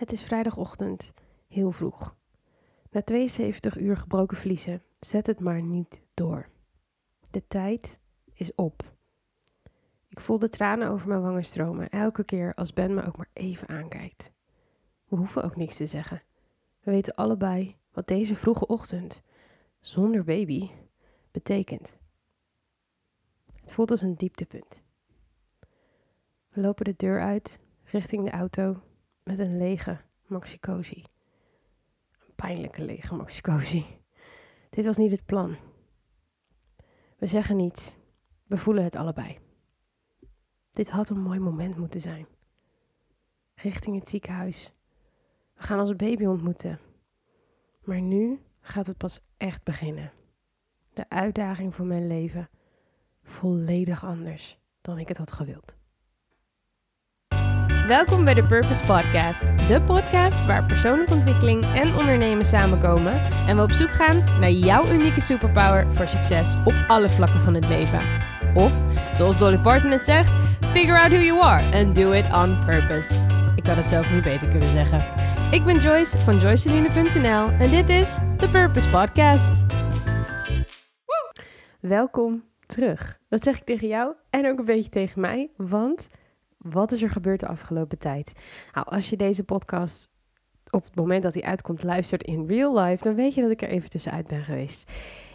Het is vrijdagochtend, heel vroeg. Na 72 uur gebroken vliezen, zet het maar niet door. De tijd is op. Ik voel de tranen over mijn wangen stromen elke keer als Ben me ook maar even aankijkt. We hoeven ook niks te zeggen. We weten allebei wat deze vroege ochtend, zonder baby, betekent. Het voelt als een dieptepunt. We lopen de deur uit richting de auto met een lege Maxi-Cosi. Een pijnlijke lege Maxi-Cosi. Dit was niet het plan. We zeggen niets. We voelen het allebei. Dit had een mooi moment moeten zijn. Richting het ziekenhuis. We gaan onze baby ontmoeten. Maar nu gaat het pas echt beginnen. De uitdaging van mijn leven volledig anders dan ik het had gewild. Welkom bij de Purpose Podcast, de podcast waar persoonlijke ontwikkeling en ondernemen samenkomen en we op zoek gaan naar jouw unieke superpower voor succes op alle vlakken van het leven. Of, zoals Dolly Parton het zegt, figure out who you are and do it on purpose. Ik had het zelf niet beter kunnen zeggen. Ik ben Joyce van joyceline.nl en dit is de Purpose Podcast. Welkom terug. Dat zeg ik tegen jou en ook een beetje tegen mij, want wat is er gebeurd de afgelopen tijd? Nou, als je deze podcast op het moment dat hij uitkomt luistert in real life, dan weet je dat ik er even tussenuit ben geweest.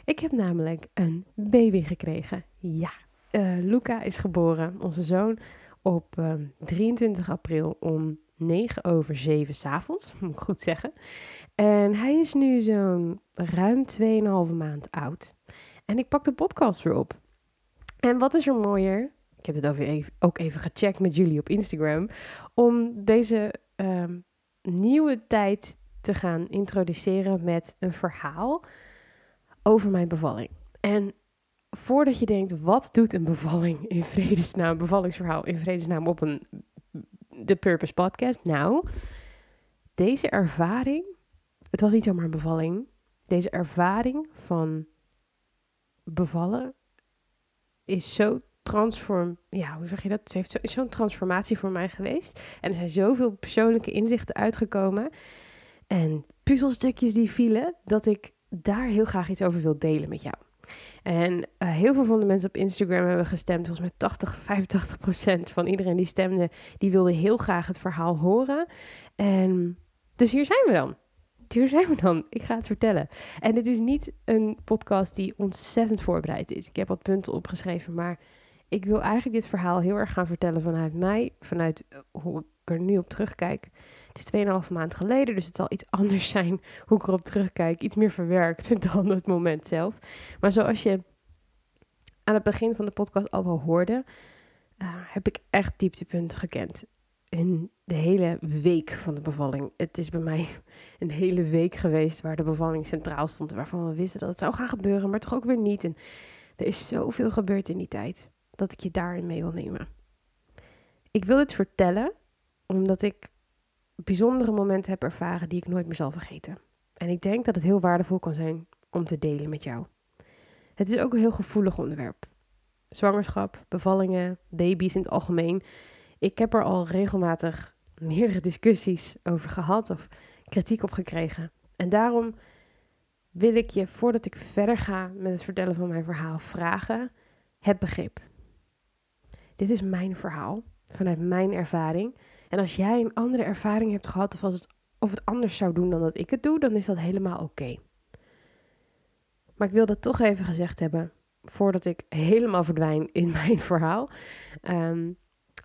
Ik heb namelijk een baby gekregen. Ja, uh, Luca is geboren, onze zoon, op uh, 23 april om 9 over 7 s'avonds, moet ik goed zeggen. En hij is nu zo'n ruim 2,5 maand oud. En ik pak de podcast weer op. En wat is er mooier? Ik heb het ook even, ook even gecheckt met jullie op Instagram. Om deze um, nieuwe tijd te gaan introduceren met een verhaal over mijn bevalling. En voordat je denkt, wat doet een bevalling in vredesnaam, een bevallingsverhaal in vredesnaam op een The Purpose podcast? Nou, deze ervaring, het was niet zomaar een bevalling, deze ervaring van bevallen is zo transform, ja, hoe zeg je dat? Het heeft zo'n transformatie voor mij geweest. En er zijn zoveel persoonlijke inzichten uitgekomen. En puzzelstukjes die vielen, dat ik daar heel graag iets over wil delen met jou. En uh, heel veel van de mensen op Instagram hebben gestemd. Volgens mij 80, 85 procent van iedereen die stemde, die wilde heel graag het verhaal horen. En dus hier zijn we dan. Hier zijn we dan. Ik ga het vertellen. En dit is niet een podcast die ontzettend voorbereid is. Ik heb wat punten opgeschreven, maar ik wil eigenlijk dit verhaal heel erg gaan vertellen vanuit mij, vanuit eh, hoe ik er nu op terugkijk. Het is 2,5 maand geleden, dus het zal iets anders zijn hoe ik erop terugkijk. Iets meer verwerkt dan het moment zelf. Maar zoals je aan het begin van de podcast al wel hoorde, uh, heb ik echt dieptepunten gekend. In de hele week van de bevalling. Het is bij mij een hele week geweest waar de bevalling centraal stond. Waarvan we wisten dat het zou gaan gebeuren, maar toch ook weer niet. En er is zoveel gebeurd in die tijd dat ik je daarin mee wil nemen. Ik wil dit vertellen omdat ik bijzondere momenten heb ervaren die ik nooit meer zal vergeten. En ik denk dat het heel waardevol kan zijn om te delen met jou. Het is ook een heel gevoelig onderwerp. Zwangerschap, bevallingen, baby's in het algemeen. Ik heb er al regelmatig meerdere discussies over gehad of kritiek op gekregen. En daarom wil ik je, voordat ik verder ga met het vertellen van mijn verhaal, vragen: heb begrip. Dit is mijn verhaal, vanuit mijn ervaring. En als jij een andere ervaring hebt gehad, of als het, of het anders zou doen dan dat ik het doe, dan is dat helemaal oké. Maar ik wil dat toch even gezegd hebben, voordat ik helemaal verdwijn in mijn verhaal. Ehm,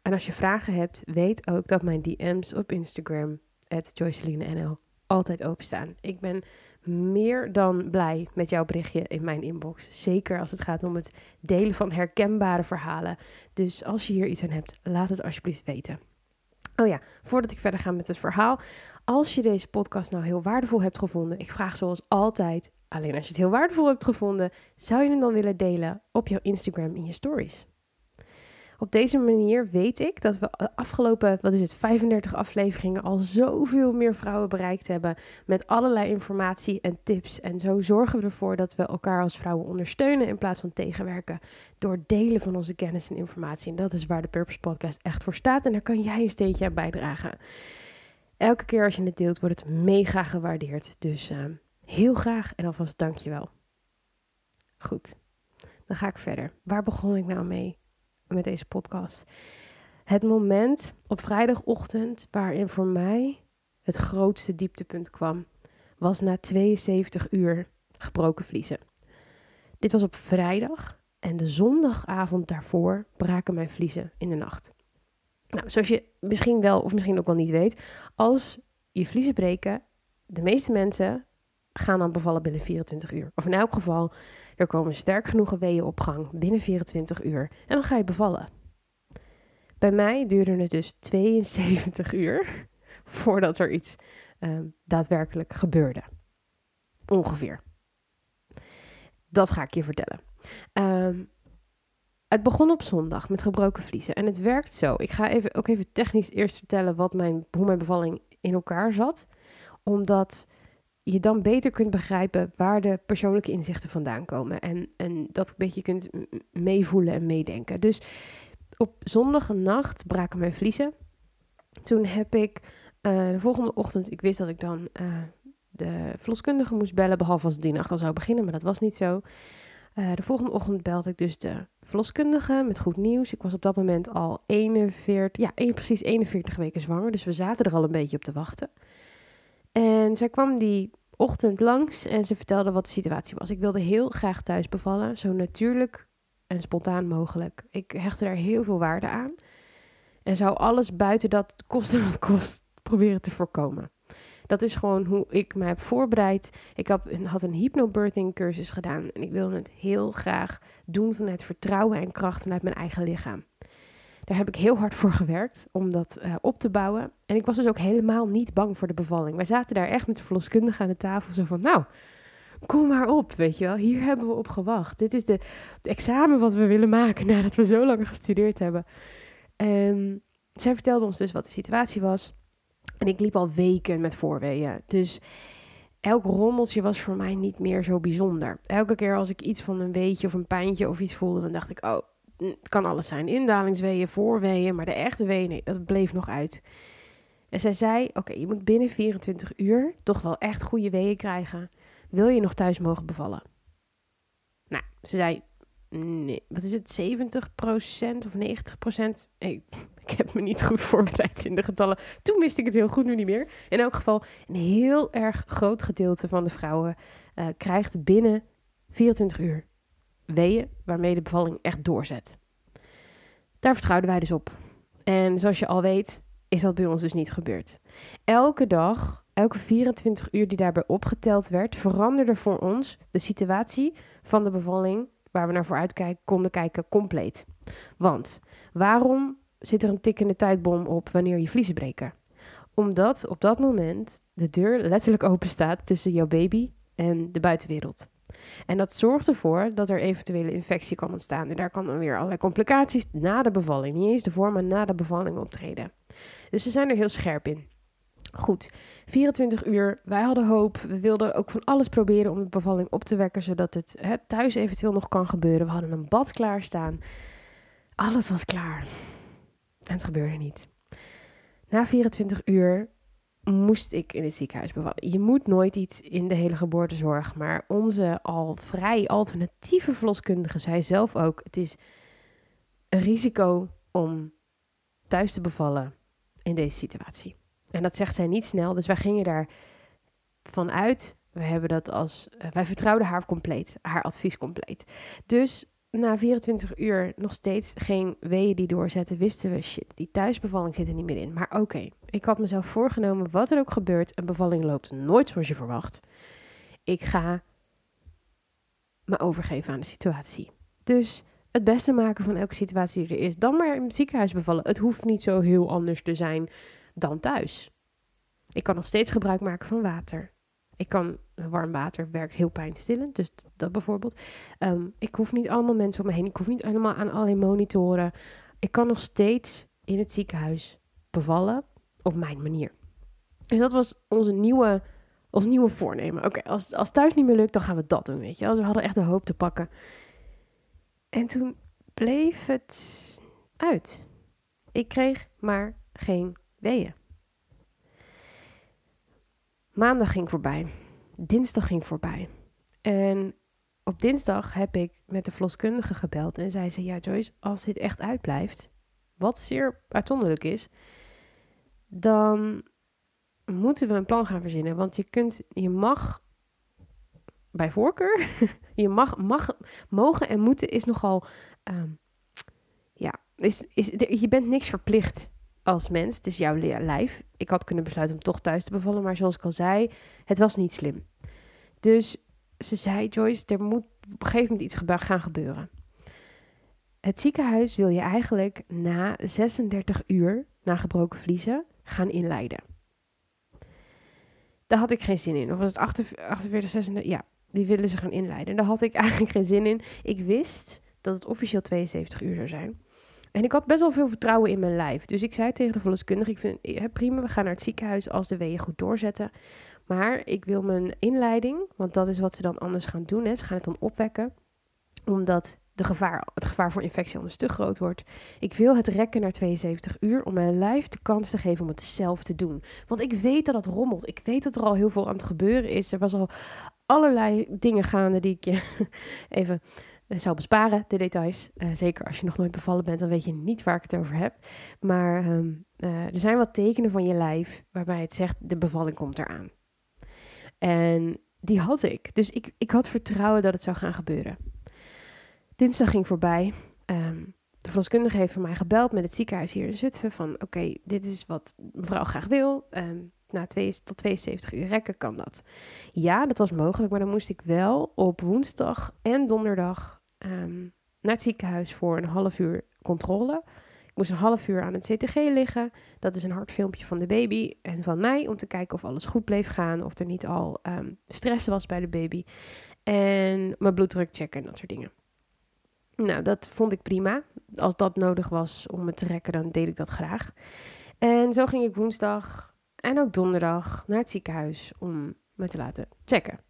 en als je vragen hebt, weet ook dat mijn DM's op Instagram, NL, altijd openstaan. Ik ben meer dan blij met jouw berichtje in mijn inbox. Zeker als het gaat om het delen van herkenbare verhalen. Dus als je hier iets aan hebt, laat het alsjeblieft weten. Oh ja, voordat ik verder ga met het verhaal. Als je deze podcast nou heel waardevol hebt gevonden, ik vraag zoals altijd, alleen als je het heel waardevol hebt gevonden, zou je hem dan willen delen op jouw Instagram in je stories? Op deze manier weet ik dat we de afgelopen, wat is het, 35 afleveringen al zoveel meer vrouwen bereikt hebben met allerlei informatie en tips. En zo zorgen we ervoor dat we elkaar als vrouwen ondersteunen in plaats van tegenwerken door delen van onze kennis en informatie. En dat is waar de Purpose Podcast echt voor staat en daar kan jij een steentje aan bijdragen. Elke keer als je het deelt, wordt het mega gewaardeerd. Dus uh, heel graag en alvast dankjewel. Goed, dan ga ik verder. Waar begon ik nou mee met deze podcast? Het moment op vrijdagochtend waarin voor mij het grootste dieptepunt kwam, was na 72 uur gebroken vliezen. Dit was op vrijdag en de zondagavond daarvoor braken mijn vliezen in de nacht. Nou, zoals je misschien wel of misschien ook wel niet weet, als je vliezen breken, de meeste mensen gaan dan bevallen binnen 24 uur. Of in elk geval, er komen sterk genoeg weeën op gang binnen 24 uur en dan ga je bevallen. Bij mij duurde het dus 72 uur voordat er iets uh, daadwerkelijk gebeurde. Ongeveer. Dat ga ik je vertellen. Um, het begon op zondag met gebroken vliezen. En het werkt zo. Ik ga even, ook even technisch eerst vertellen wat mijn, hoe mijn bevalling in elkaar zat. Omdat je dan beter kunt begrijpen waar de persoonlijke inzichten vandaan komen. En, en dat een beetje kunt meevoelen en meedenken. Dus op zondagnacht braken mijn vliezen. Toen heb ik uh, de volgende ochtend, ik wist dat ik dan uh, de verloskundige moest bellen, behalve als het die nacht al zou beginnen, maar dat was niet zo. Uh, de volgende ochtend belde ik dus de verloskundige met goed nieuws. Ik was op dat moment al 41, ja, precies 41 weken zwanger, dus we zaten er al een beetje op te wachten. En zij kwam die ochtend langs en ze vertelde wat de situatie was. Ik wilde heel graag thuis bevallen, zo natuurlijk en spontaan mogelijk. Ik hechtte daar heel veel waarde aan en zou alles buiten dat kosten wat kost proberen te voorkomen. Dat is gewoon hoe ik me heb voorbereid. Ik had, had een hypnobirthing cursus gedaan en ik wilde het heel graag doen vanuit vertrouwen en kracht vanuit mijn eigen lichaam. Daar heb ik heel hard voor gewerkt om dat uh, op te bouwen. En ik was dus ook helemaal niet bang voor de bevalling. Wij zaten daar echt met de verloskundige aan de tafel zo van, nou, kom maar op, weet je wel. Hier hebben we op gewacht. Dit is de, examen wat we willen maken nadat we zo lang gestudeerd hebben. En zij vertelde ons dus wat de situatie was. En ik liep al weken met voorweeën. Dus elk rommeltje was voor mij niet meer zo bijzonder. Elke keer als ik iets van een weetje of een pijntje of iets voelde, dan dacht ik, oh, het kan alles zijn. Indalingsweeën, voorweeën, maar de echte weeën, nee, dat bleef nog uit. En zij zei, oké, je moet binnen 24 uur toch wel echt goede weeën krijgen. Wil je nog thuis mogen bevallen? Nou, ze zei, nee, wat is het, 70% of 90%? Ik, ik heb me niet goed voorbereid in de getallen. Toen wist ik het heel goed, nu niet meer. In elk geval, een heel erg groot gedeelte van de vrouwen uh, krijgt binnen 24 uur weeën waarmee de bevalling echt doorzet. Daar vertrouwden wij dus op. En zoals je al weet, is dat bij ons dus niet gebeurd. Elke dag, elke 24 uur die daarbij opgeteld werd, veranderde voor ons de situatie van de bevalling waar we naar vooruit konden kijken compleet. Want waarom zit er een tikkende tijdbom op wanneer je vliezen breken? Omdat op dat moment de deur letterlijk open staat tussen jouw baby en de buitenwereld. En dat zorgt ervoor dat er eventuele infectie kan ontstaan. En daar kan dan weer allerlei complicaties na de bevalling, niet eens de vormen na de bevalling optreden. Dus ze zijn er heel scherp in. Goed, 24 uur. Wij hadden hoop. We wilden ook van alles proberen om de bevalling op te wekken, zodat het hè, thuis eventueel nog kan gebeuren. We hadden een bad klaarstaan. Alles was klaar. En het gebeurde niet. Na 24 uur moest ik in het ziekenhuis bevallen. Je moet nooit iets in de hele geboortezorg, maar onze al vrij alternatieve verloskundige zei zelf ook: het is een risico om thuis te bevallen in deze situatie. En dat zegt zij niet snel, dus wij gingen daar vanuit. We hebben dat als, uh, wij vertrouwden haar compleet, haar advies compleet. Dus na 24 uur nog steeds geen weeën die doorzetten, wisten we shit, die thuisbevalling zit er niet meer in. Maar oké, ik had mezelf voorgenomen, wat er ook gebeurt, een bevalling loopt nooit zoals je verwacht. Ik ga me overgeven aan de situatie. Dus het beste maken van elke situatie die er is. Dan maar in het ziekenhuis bevallen. Het hoeft niet zo heel anders te zijn dan thuis. Ik kan nog steeds gebruik maken van water. Ik kan, warm water werkt heel pijnstillend, dus dat bijvoorbeeld. Ehm, ik hoef niet allemaal mensen om me heen. Ik hoef niet helemaal aan allerlei monitoren. Ik kan nog steeds in het ziekenhuis bevallen op mijn manier. Dus dat was onze nieuwe, ons nieuwe voornemen. Oké, als, als thuis niet meer lukt, dan gaan we dat doen, weet je. Als we hadden echt de hoop te pakken. En toen bleef het uit. Ik kreeg maar geen weeën. Maandag ging voorbij. Dinsdag ging voorbij. En op dinsdag heb ik met de verloskundige gebeld en zei ze: Ja, Joyce, als dit echt uitblijft, wat zeer uitzonderlijk is, dan moeten we een plan gaan verzinnen. Want je kunt, je mag bij voorkeur, je mag, mag, mogen en moeten is nogal, ehm, ja, is, is, je bent niks verplicht als mens. Het is jouw lijf. Ik had kunnen besluiten om toch thuis te bevallen, maar zoals ik al zei, het was niet slim. Dus ze zei, Joyce, er moet op een gegeven moment iets gaan gebeuren. Het ziekenhuis wil je eigenlijk na 36 uur na gebroken vliezen gaan inleiden. Daar had ik geen zin in. Of was het 48, 36? Ja, die willen ze gaan inleiden. Daar had ik eigenlijk geen zin in. Ik wist dat het officieel 72 uur zou zijn. En ik had best wel veel vertrouwen in mijn lijf. Dus ik zei tegen de verloskundige, ik vind ja, prima, we gaan naar het ziekenhuis als de weeën goed doorzetten. Maar ik wil mijn inleiding, want dat is wat ze dan anders gaan doen. Hè. Ze gaan het dan opwekken, omdat de gevaar, het gevaar voor infectie anders te groot wordt. Ik wil het rekken naar 72 uur om mijn lijf de kans te geven om het zelf te doen. Want ik weet dat het rommelt. Ik weet dat er al heel veel aan het gebeuren is. Er was al allerlei dingen gaande die ik je even eh, zou besparen, de details. Uh, zeker als je nog nooit bevallen bent, dan weet je niet waar ik het over heb. Maar um, uh, er zijn wat tekenen van je lijf waarbij het zegt, de bevalling komt eraan. En die had ik. Dus ik, ik had vertrouwen dat het zou gaan gebeuren. Dinsdag ging voorbij. Um, de verloskundige heeft voor mij gebeld met het ziekenhuis hier in Zutphen. Van oké, dit is wat mevrouw graag wil. Um, na twee, tot 72 uur rekken kan dat. Ja, dat was mogelijk, maar dan moest ik wel op woensdag en donderdag um, naar het ziekenhuis voor een half uur controle. Ik moest een half uur aan het CTG liggen. Dat is een hartfilmpje van de baby en van mij om te kijken of alles goed bleef gaan, of er niet al um, stress was bij de baby. En mijn bloeddruk checken en dat soort dingen. Nou, dat vond ik prima. Als dat nodig was om me te rekken, dan deed ik dat graag. En zo ging ik woensdag en ook donderdag naar het ziekenhuis om me te laten checken.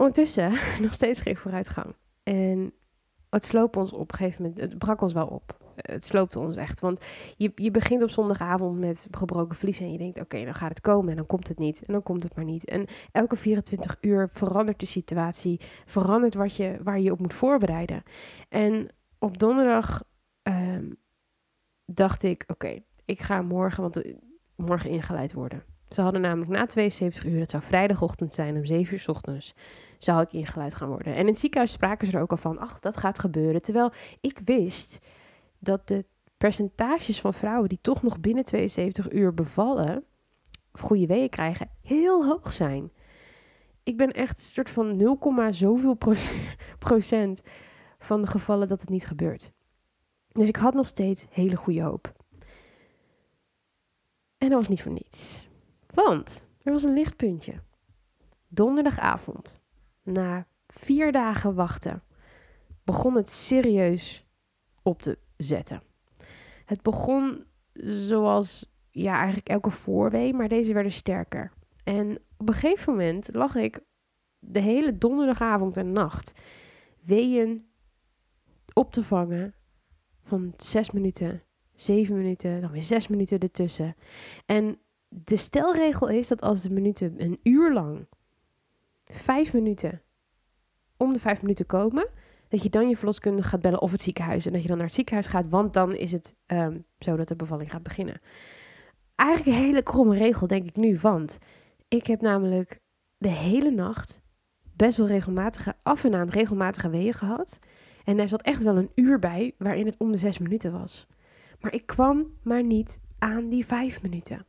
Ondertussen nog steeds geen vooruitgang. En het sloop ons op een gegeven moment, het brak ons wel op. Het sloopte ons echt. Want je, je begint op zondagavond met gebroken vlies en je denkt, oké, dan gaat het komen en dan komt het niet. En dan komt het maar niet. En elke 24 uur verandert de situatie, verandert wat je, waar je op moet voorbereiden. En op donderdag um, dacht ik, oké, ik ga morgen, want morgen ingeleid worden. Ze hadden namelijk na 72 uur, het zou vrijdagochtend zijn, om 7 uur s ochtends, zou ik ingeleid gaan worden. En in het ziekenhuis spraken ze er ook al van, ach, dat gaat gebeuren. Terwijl ik wist dat de percentages van vrouwen die toch nog binnen 72 uur bevallen, of goede weeën krijgen, heel hoog zijn. Ik ben echt een soort van 0, zoveel procent van de gevallen dat het niet gebeurt. Dus ik had nog steeds hele goede hoop. En dat was niet voor niets. Want er was een lichtpuntje. Donderdagavond, na vier dagen wachten, begon het serieus op te zetten. Het begon zoals ja, eigenlijk elke voorwee, maar deze werden sterker. En op een gegeven moment lag ik de hele donderdagavond en nacht weeën op te vangen van zes minuten, zeven minuten, dan weer zes minuten ertussen. En de stelregel is dat als de minuten een uur lang, vijf minuten, om de vijf minuten komen, dat je dan je verloskundige gaat bellen of het ziekenhuis. En dat je dan naar het ziekenhuis gaat, want dan is het um, zo dat de bevalling gaat beginnen. Eigenlijk een hele kromme regel, denk ik nu, want ik heb namelijk de hele nacht best wel regelmatige, af en aan regelmatige weeën gehad. En daar zat echt wel een uur bij waarin het om de zes minuten was. Maar ik kwam maar niet aan die vijf minuten.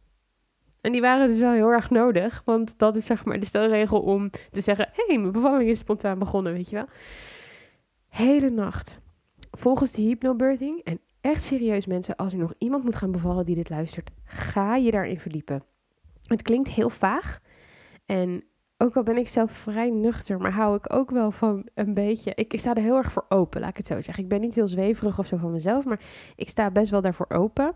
En die waren dus wel heel erg nodig, want dat is zeg maar de stelregel om te zeggen: hé, hey, mijn bevalling is spontaan begonnen, weet je wel. Hele nacht. Volgens de hypnobirthing, en echt serieus mensen, als er nog iemand moet gaan bevallen die dit luistert, ga je daarin verdiepen. Het klinkt heel vaag en ook al ben ik zelf vrij nuchter, maar hou ik ook wel van een beetje. Ik, sta er heel erg voor open, laat ik het zo zeggen. Ik ben niet heel zweverig of zo van mezelf, maar ik sta best wel daarvoor open.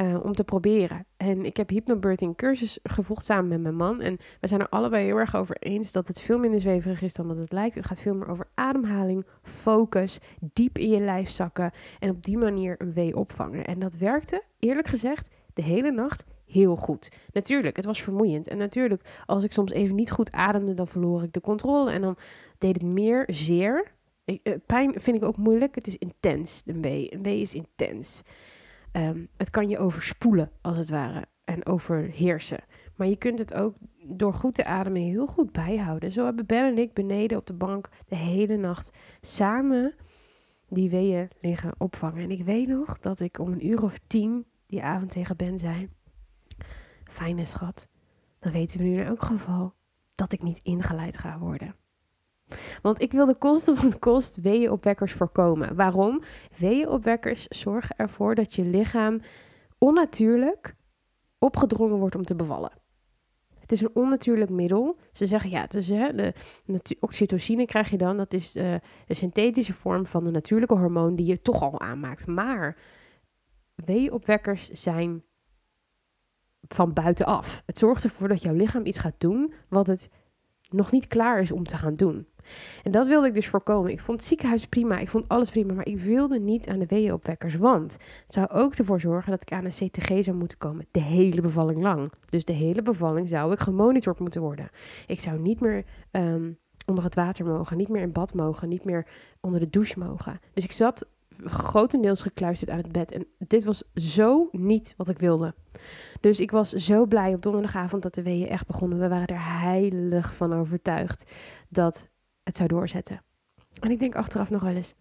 Uh, om te proberen. En ik heb hypnobirthing cursus gevolgd samen met mijn man. En we zijn er allebei heel erg over eens dat het veel minder zweverig is dan dat het lijkt. Het gaat veel meer over ademhaling, focus, diep in je lijf zakken en op die manier een wee opvangen. En dat werkte, eerlijk gezegd, de hele nacht heel goed. Natuurlijk, het was vermoeiend. En natuurlijk, als ik soms even niet goed ademde, dan verloor ik de controle. En dan deed het meer zeer. Eh, pijn vind ik ook moeilijk. Het is intens, een wee. Een wee is intens. Ehm, het kan je overspoelen, als het ware. En overheersen. Maar je kunt het ook door goed te ademen heel goed bijhouden. Zo hebben Ben en ik beneden op de bank de hele nacht samen die weeën liggen opvangen. En ik weet nog dat ik om een uur of tien die avond tegen Ben zei: Fijne schat, dan weten we nu in elk geval dat ik niet ingeleid ga worden. Want ik wil de kosten van kost weeënopwekkers voorkomen. Waarom? Weeënopwekkers zorgen ervoor dat je lichaam onnatuurlijk opgedrongen wordt om te bevallen. Het is een onnatuurlijk middel. Ze zeggen ja, het hè, de, oxytocine krijg je dan. Dat is uh, de synthetische vorm van de natuurlijke hormoon die je toch al aanmaakt. Maar weeënopwekkers zijn van buitenaf. Het zorgt ervoor dat jouw lichaam iets gaat doen wat het nog niet klaar is om te gaan doen. En dat wilde ik dus voorkomen. Ik vond het ziekenhuis prima, ik vond alles prima, maar ik wilde niet aan de weeënopwekkers, want het zou ook ervoor zorgen dat ik aan een CTG zou moeten komen, de hele bevalling lang. Dus de hele bevalling zou ik gemonitord moeten worden. Ik zou niet meer um, onder het water mogen, niet meer in bad mogen, niet meer onder de douche mogen. Dus ik zat grotendeels gekluisterd aan het bed. En dit was zo niet wat ik wilde. Dus ik was zo blij op donderdagavond dat de weeën echt begonnen. We waren er heilig van overtuigd dat het zou doorzetten. En ik denk achteraf nog wel eens,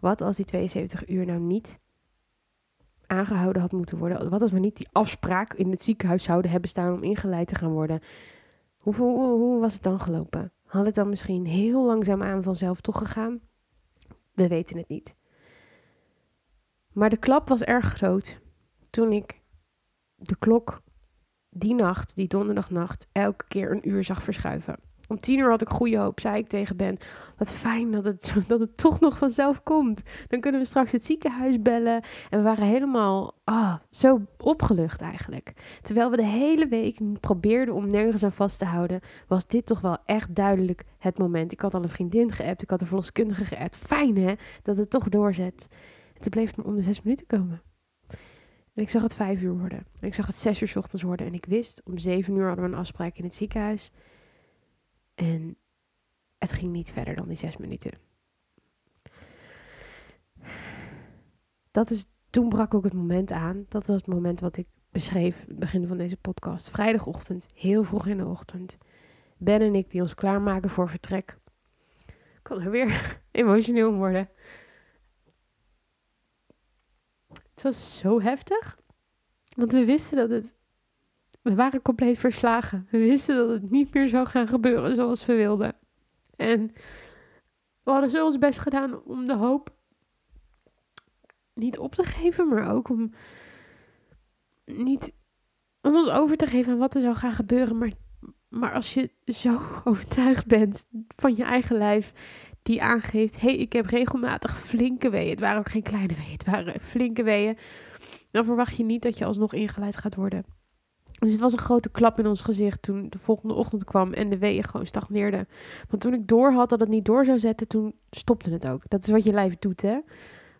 wat als die 72 uur nou niet aangehouden had moeten worden? Wat als we niet die afspraak in het ziekenhuis zouden hebben staan om ingeleid te gaan worden? Hoe, hoe, hoe was het dan gelopen? Had het dan misschien heel langzaam aan vanzelf toegegaan? We weten het niet. Maar de klap was erg groot toen ik de klok die nacht, die donderdagnacht, elke keer een uur zag verschuiven. Om tien uur had ik goede hoop, zei ik tegen Ben. Wat fijn dat het, dat het toch nog vanzelf komt. Dan kunnen we straks het ziekenhuis bellen. En we waren helemaal ah, zo opgelucht eigenlijk. Terwijl we de hele week probeerden om nergens aan vast te houden, was dit toch wel echt duidelijk het moment. Ik had al een vriendin geappt, ik had een verloskundige geappt. Fijn hè, dat het toch doorzet. En toen bleef het me om de zes minuten komen. En ik zag het vijf uur worden. En ik zag het zes uur s ochtends worden. En ik wist, om zeven uur hadden we een afspraak in het ziekenhuis. En het ging niet verder dan die zes minuten. Dat is, toen brak ook het moment aan. Dat was het moment wat ik beschreef, het begin van deze podcast. Vrijdagochtend, heel vroeg in de ochtend. Ben en ik die ons klaarmaken voor vertrek. Kan er weer emotioneel worden. Het was zo heftig. Want we wisten dat het. We waren compleet verslagen. We wisten dat het niet meer zou gaan gebeuren zoals we wilden. En we hadden zo ons best gedaan om de hoop niet op te geven, maar ook om niet om ons over te geven aan wat er zou gaan gebeuren. Maar, maar als je zo overtuigd bent van je eigen lijf die aangeeft: hey, ik heb regelmatig flinke weeën. Het waren ook geen kleine weeën, het waren flinke weeën. Dan verwacht je niet dat je alsnog ingeleid gaat worden. Dus het was een grote klap in ons gezicht toen de volgende ochtend kwam en de weeën gewoon stagneerden. Want toen ik door had dat het niet door zou zetten, toen stopte het ook. Dat is wat je lijf doet, hè.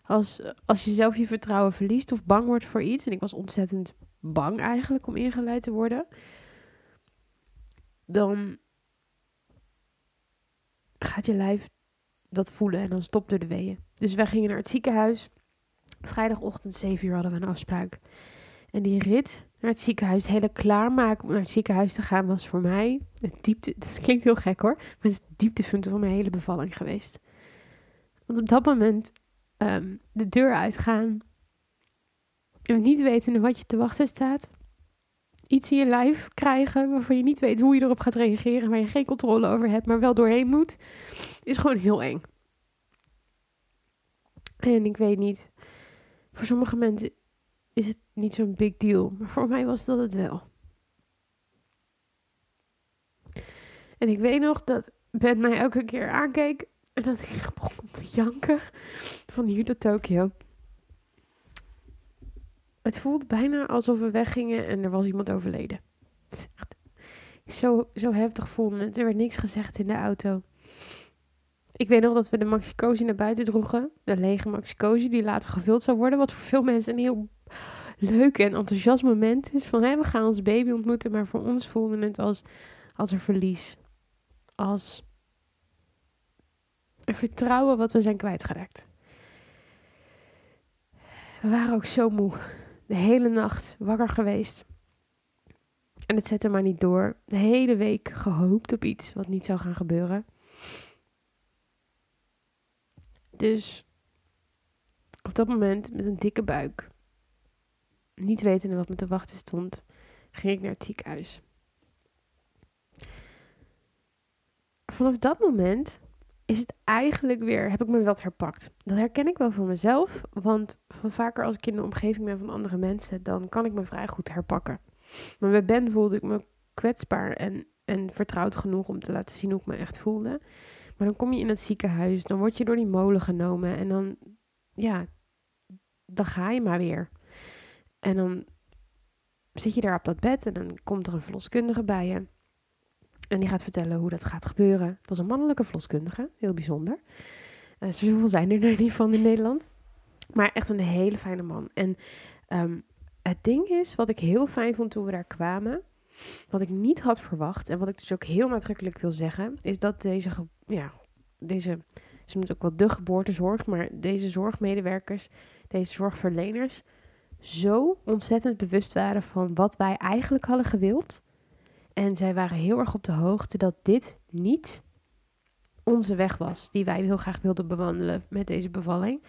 Als, als je zelf je vertrouwen verliest of bang wordt voor iets, en ik was ontzettend bang eigenlijk om ingeleid te worden, dan gaat je lijf dat voelen en dan stopte de weeën. Dus wij gingen naar het ziekenhuis. Vrijdagochtend 7 uur hadden we een afspraak. En die rit naar het ziekenhuis, het hele klaarmaken om naar het ziekenhuis te gaan, was voor mij het diepte. Dat klinkt heel gek hoor, maar het is het dieptepunt van mijn hele bevalling geweest. Want op dat moment ehm, de deur uitgaan en niet weten wat je te wachten staat. Iets in je lijf krijgen waarvan je niet weet hoe je erop gaat reageren, waar je geen controle over hebt, maar wel doorheen moet is gewoon heel eng. En ik weet niet, voor sommige mensen is het niet zo'n big deal, maar voor mij was dat het wel. En ik weet nog dat Ben mij elke keer aankeek en dat ik begon te janken van hier tot Tokio. Het voelde bijna alsof we weggingen en er was iemand overleden. zo, zo heftig voelde het. Er werd niks gezegd in de auto. Ik weet nog dat we de maxicosi naar buiten droegen. De lege maxicosi die later gevuld zou worden. Wat voor veel mensen een heel, leuk en enthousiast moment is van hé, we gaan ons baby ontmoeten. Maar voor ons voelde het als, als een verlies. Als een vertrouwen wat we zijn kwijtgeraakt. We waren ook zo moe. De hele nacht wakker geweest. En het zette maar niet door. De hele week gehoopt op iets wat niet zou gaan gebeuren. Dus op dat moment met een dikke buik, niet wetende wat me te wachten stond, ging ik naar het ziekenhuis. Vanaf dat moment is het eigenlijk weer, heb ik me wat herpakt. Dat herken ik wel van mezelf, want van vaker als ik in de omgeving ben van andere mensen, dan kan ik me vrij goed herpakken. Maar bij Ben voelde ik me kwetsbaar en, en vertrouwd genoeg om te laten zien hoe ik me echt voelde. Maar dan kom je in het ziekenhuis, dan word je door die molen genomen en dan, ja, dan ga je maar weer. En dan zit je daar op dat bed en dan komt er een verloskundige bij je. En die gaat vertellen hoe dat gaat gebeuren. Het was een mannelijke verloskundige, heel bijzonder. Uh, zoveel zijn er er niet van in Nederland. Maar echt een hele fijne man. En um, het ding is, wat ik heel fijn vond toen we daar kwamen, wat ik niet had verwacht en wat ik dus ook heel nadrukkelijk wil zeggen, is dat deze, ja, deze, ze noemt ook wel de geboortezorg, maar deze zorgmedewerkers, deze zorgverleners, zo ontzettend bewust waren van wat wij eigenlijk hadden gewild. En zij waren heel erg op de hoogte dat dit niet onze weg was, die wij heel graag wilden bewandelen met deze bevalling.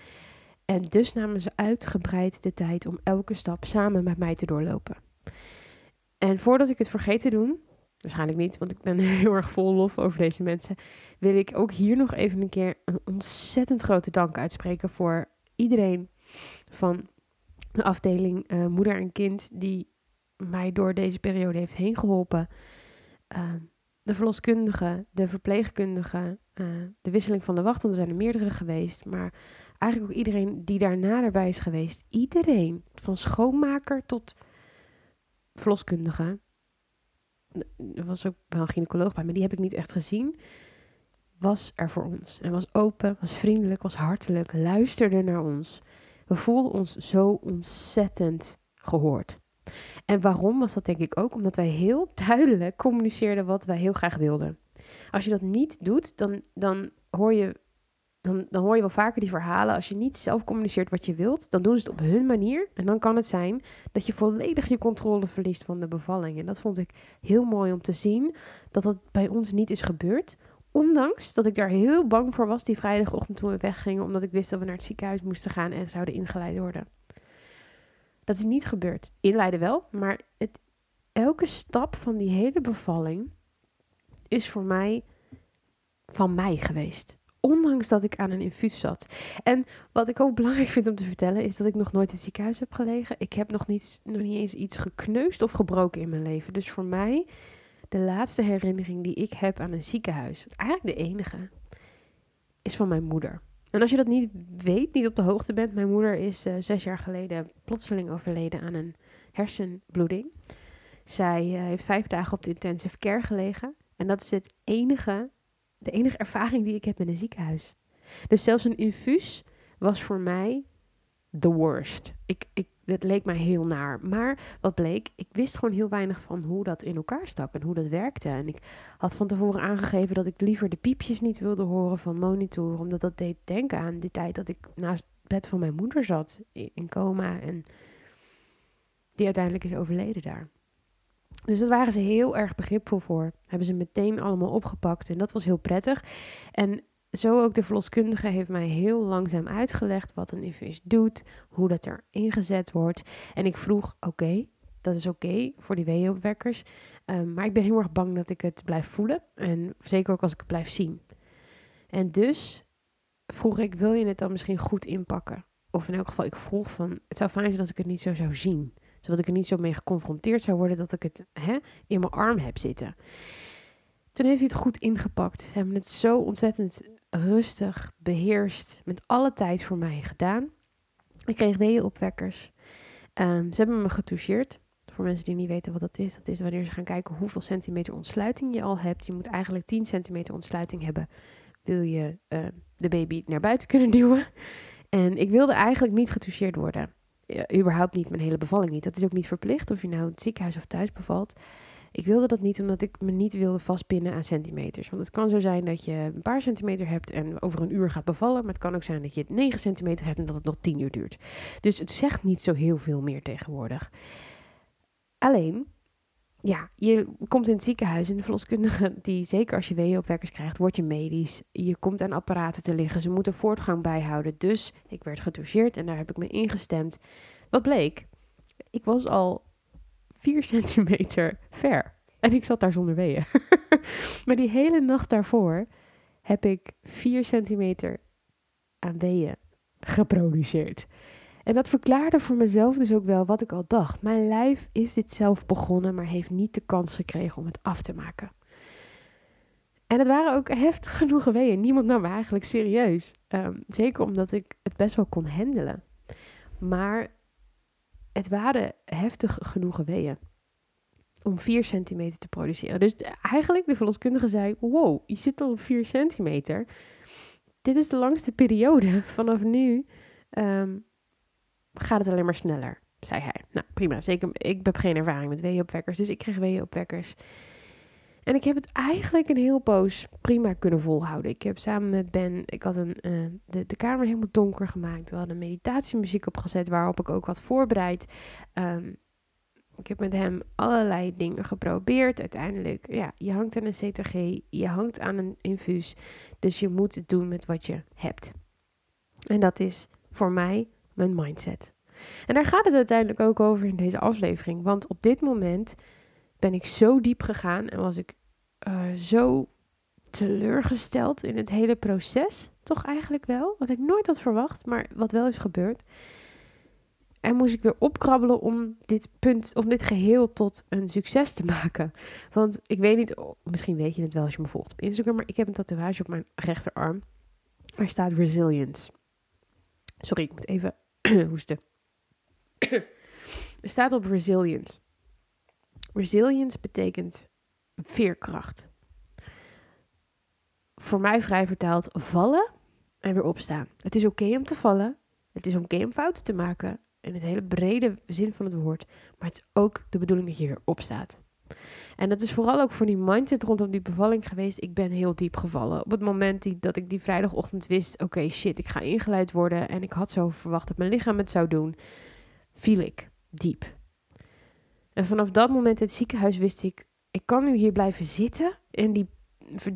En dus namen ze uitgebreid de tijd om elke stap samen met mij te doorlopen. En voordat ik het vergeet te doen, waarschijnlijk niet, want ik ben heel erg vol lof over deze mensen, wil ik ook hier nog even een keer een ontzettend grote dank uitspreken voor iedereen van de afdeling uh, moeder en kind die mij door deze periode heeft heen geholpen. Uh, de verloskundige, de verpleegkundige, uh, de wisseling van de wacht, want er zijn er meerdere geweest, maar eigenlijk ook iedereen die daarna erbij is geweest. Iedereen, van schoonmaker tot verloskundige. Er was ook wel een gynaecoloog bij, maar die heb ik niet echt gezien. Was er voor ons. En was open, was vriendelijk, was hartelijk, luisterde naar ons. We voelden ons zo ontzettend gehoord. En waarom was dat denk ik ook? Omdat wij heel duidelijk communiceerden wat wij heel graag wilden. Als je dat niet doet, dan, dan hoor je dan, dan hoor je wel vaker die verhalen. Als je niet zelf communiceert wat je wilt, dan doen ze het op hun manier. En dan kan het zijn dat je volledig je controle verliest van de bevalling. En dat vond ik heel mooi om te zien dat dat bij ons niet is gebeurd. Ondanks dat ik daar heel bang voor was die vrijdagochtend toen we weggingen, omdat ik wist dat we naar het ziekenhuis moesten gaan en zouden ingeleid worden. Dat is niet gebeurd. Inleiden wel, maar elke stap van die hele bevalling is voor mij van mij geweest. Ondanks dat ik aan een infuus zat. En wat ik ook belangrijk vind om te vertellen, is dat ik nog nooit in het ziekenhuis heb gelegen. Ik heb nog niet, nog niet eens iets gekneusd of gebroken in mijn leven. Dus voor mij, de laatste herinnering die ik heb aan een ziekenhuis, eigenlijk de enige, is van mijn moeder. En als je dat niet weet, niet op de hoogte bent, mijn moeder is uh, zes jaar geleden plotseling overleden aan een hersenbloeding. Zij uh, heeft vijf dagen op de intensive care gelegen. En dat is het enige de enige ervaring die ik heb met een ziekenhuis. Dus zelfs een infuus was voor mij the worst. Ik, ik, het leek mij heel naar. Maar wat bleek, ik wist gewoon heel weinig van hoe dat in elkaar stak en hoe dat werkte. En ik had van tevoren aangegeven dat ik liever de piepjes niet wilde horen van monitor, omdat dat deed denken aan die tijd dat ik naast het bed van mijn moeder zat in coma en die uiteindelijk is overleden daar. Dus dat waren ze heel erg begripvol voor. Hebben ze meteen allemaal opgepakt en dat was heel prettig. En zo ook de verloskundige heeft mij heel langzaam uitgelegd wat een infuus doet, hoe dat er ingezet wordt. En ik vroeg, oké, dat is oké voor die weeopwekkers. Um, maar ik ben heel erg bang dat ik het blijf voelen. En zeker ook als ik het blijf zien. En dus vroeg ik, wil je het dan misschien goed inpakken? Of in elk geval, ik vroeg van, het zou fijn zijn als ik het niet zo zou zien zodat ik er niet zo mee geconfronteerd zou worden dat ik het hè, in mijn arm heb zitten. Toen heeft hij het goed ingepakt. Ze hebben het zo ontzettend rustig, beheerst, met alle tijd voor mij gedaan. Ik kreeg weeënopwekkers. Um, ze hebben me getoucheerd. Voor mensen die niet weten wat dat is, dat is wanneer ze gaan kijken hoeveel centimeter ontsluiting je al hebt. Je moet eigenlijk 10 centimeter ontsluiting hebben, wil je uh, de baby naar buiten kunnen duwen. En ik wilde eigenlijk niet getoucheerd worden. überhaupt niet mijn hele bevalling niet. Dat is ook niet verplicht of je nou in het ziekenhuis of thuis bevalt. Ik wilde dat niet omdat ik me niet wilde vastpinnen aan centimeters. Want het kan zo zijn dat je een paar centimeter hebt en over een uur gaat bevallen. Maar het kan ook zijn dat je 9 centimeter hebt en dat het nog 10 uur duurt. Dus het zegt niet zo heel veel meer tegenwoordig. Alleen, ja, je komt in het ziekenhuis en de verloskundige, die zeker als je weeënopwekkers krijgt, word je medisch. Je komt aan apparaten te liggen, ze moeten voortgang bijhouden. Dus ik werd gedoucheerd en daar heb ik me ingestemd. Wat bleek? Ik was al 4 centimeter ver. En ik zat daar zonder weeën. maar die hele nacht daarvoor heb ik 4 centimeter aan weeën geproduceerd. En dat verklaarde voor mezelf dus ook wel wat ik al dacht. Mijn lijf is dit zelf begonnen, maar heeft niet de kans gekregen om het af te maken. En het waren ook heftig genoeg weeën. Niemand nam me eigenlijk serieus. Um, zeker omdat ik het best wel kon handelen. Maar het waren heftig genoeg weeën om 4 centimeter te produceren. Dus eigenlijk, de verloskundige zei, wow, je zit al op 4 centimeter. Dit is de langste periode. Vanaf nu um, gaat het alleen maar sneller, zei hij. Nou, prima. Zeker, ik heb geen ervaring met weeënopwekkers, dus ik kreeg weeënopwekkers. En ik heb het eigenlijk een heel poos prima kunnen volhouden. Ik heb samen met Ben, ik had een, uh, de, de kamer helemaal donker gemaakt. We hadden meditatiemuziek opgezet waarop ik ook had voorbereid. Um, ik heb met hem allerlei dingen geprobeerd. Uiteindelijk, ja, je hangt aan een CTG, je hangt aan een infuus. Dus je moet het doen met wat je hebt. En dat is voor mij mijn mindset. En daar gaat het uiteindelijk ook over in deze aflevering. Want op dit moment ben ik zo diep gegaan en was ik uh, zo teleurgesteld in het hele proces. Toch eigenlijk wel. Wat ik nooit had verwacht, maar wat wel is gebeurd. En moest ik weer opkrabbelen om dit punt, om dit geheel tot een succes te maken. Want ik weet niet, oh, misschien weet je het wel als je me volgt op Instagram, maar ik heb een tatoeage op mijn rechterarm. Er staat resilience. Sorry, ik moet even hoesten. er staat op resilience. Resilience betekent veerkracht. Voor mij vrij vertaald vallen en weer opstaan. Het is oké om te vallen. Het is oké om fouten te maken in het hele brede zin van het woord. Maar het is ook de bedoeling dat je weer opstaat. En dat is vooral ook voor die mindset rondom die bevalling geweest. Ik ben heel diep gevallen. Op het moment dat ik die vrijdagochtend wist: oké, shit, ik ga ingeleid worden. En ik had zo verwacht dat mijn lichaam het zou doen. Viel ik diep. En vanaf dat moment in het ziekenhuis wist ik: ik kan nu hier blijven zitten. En die,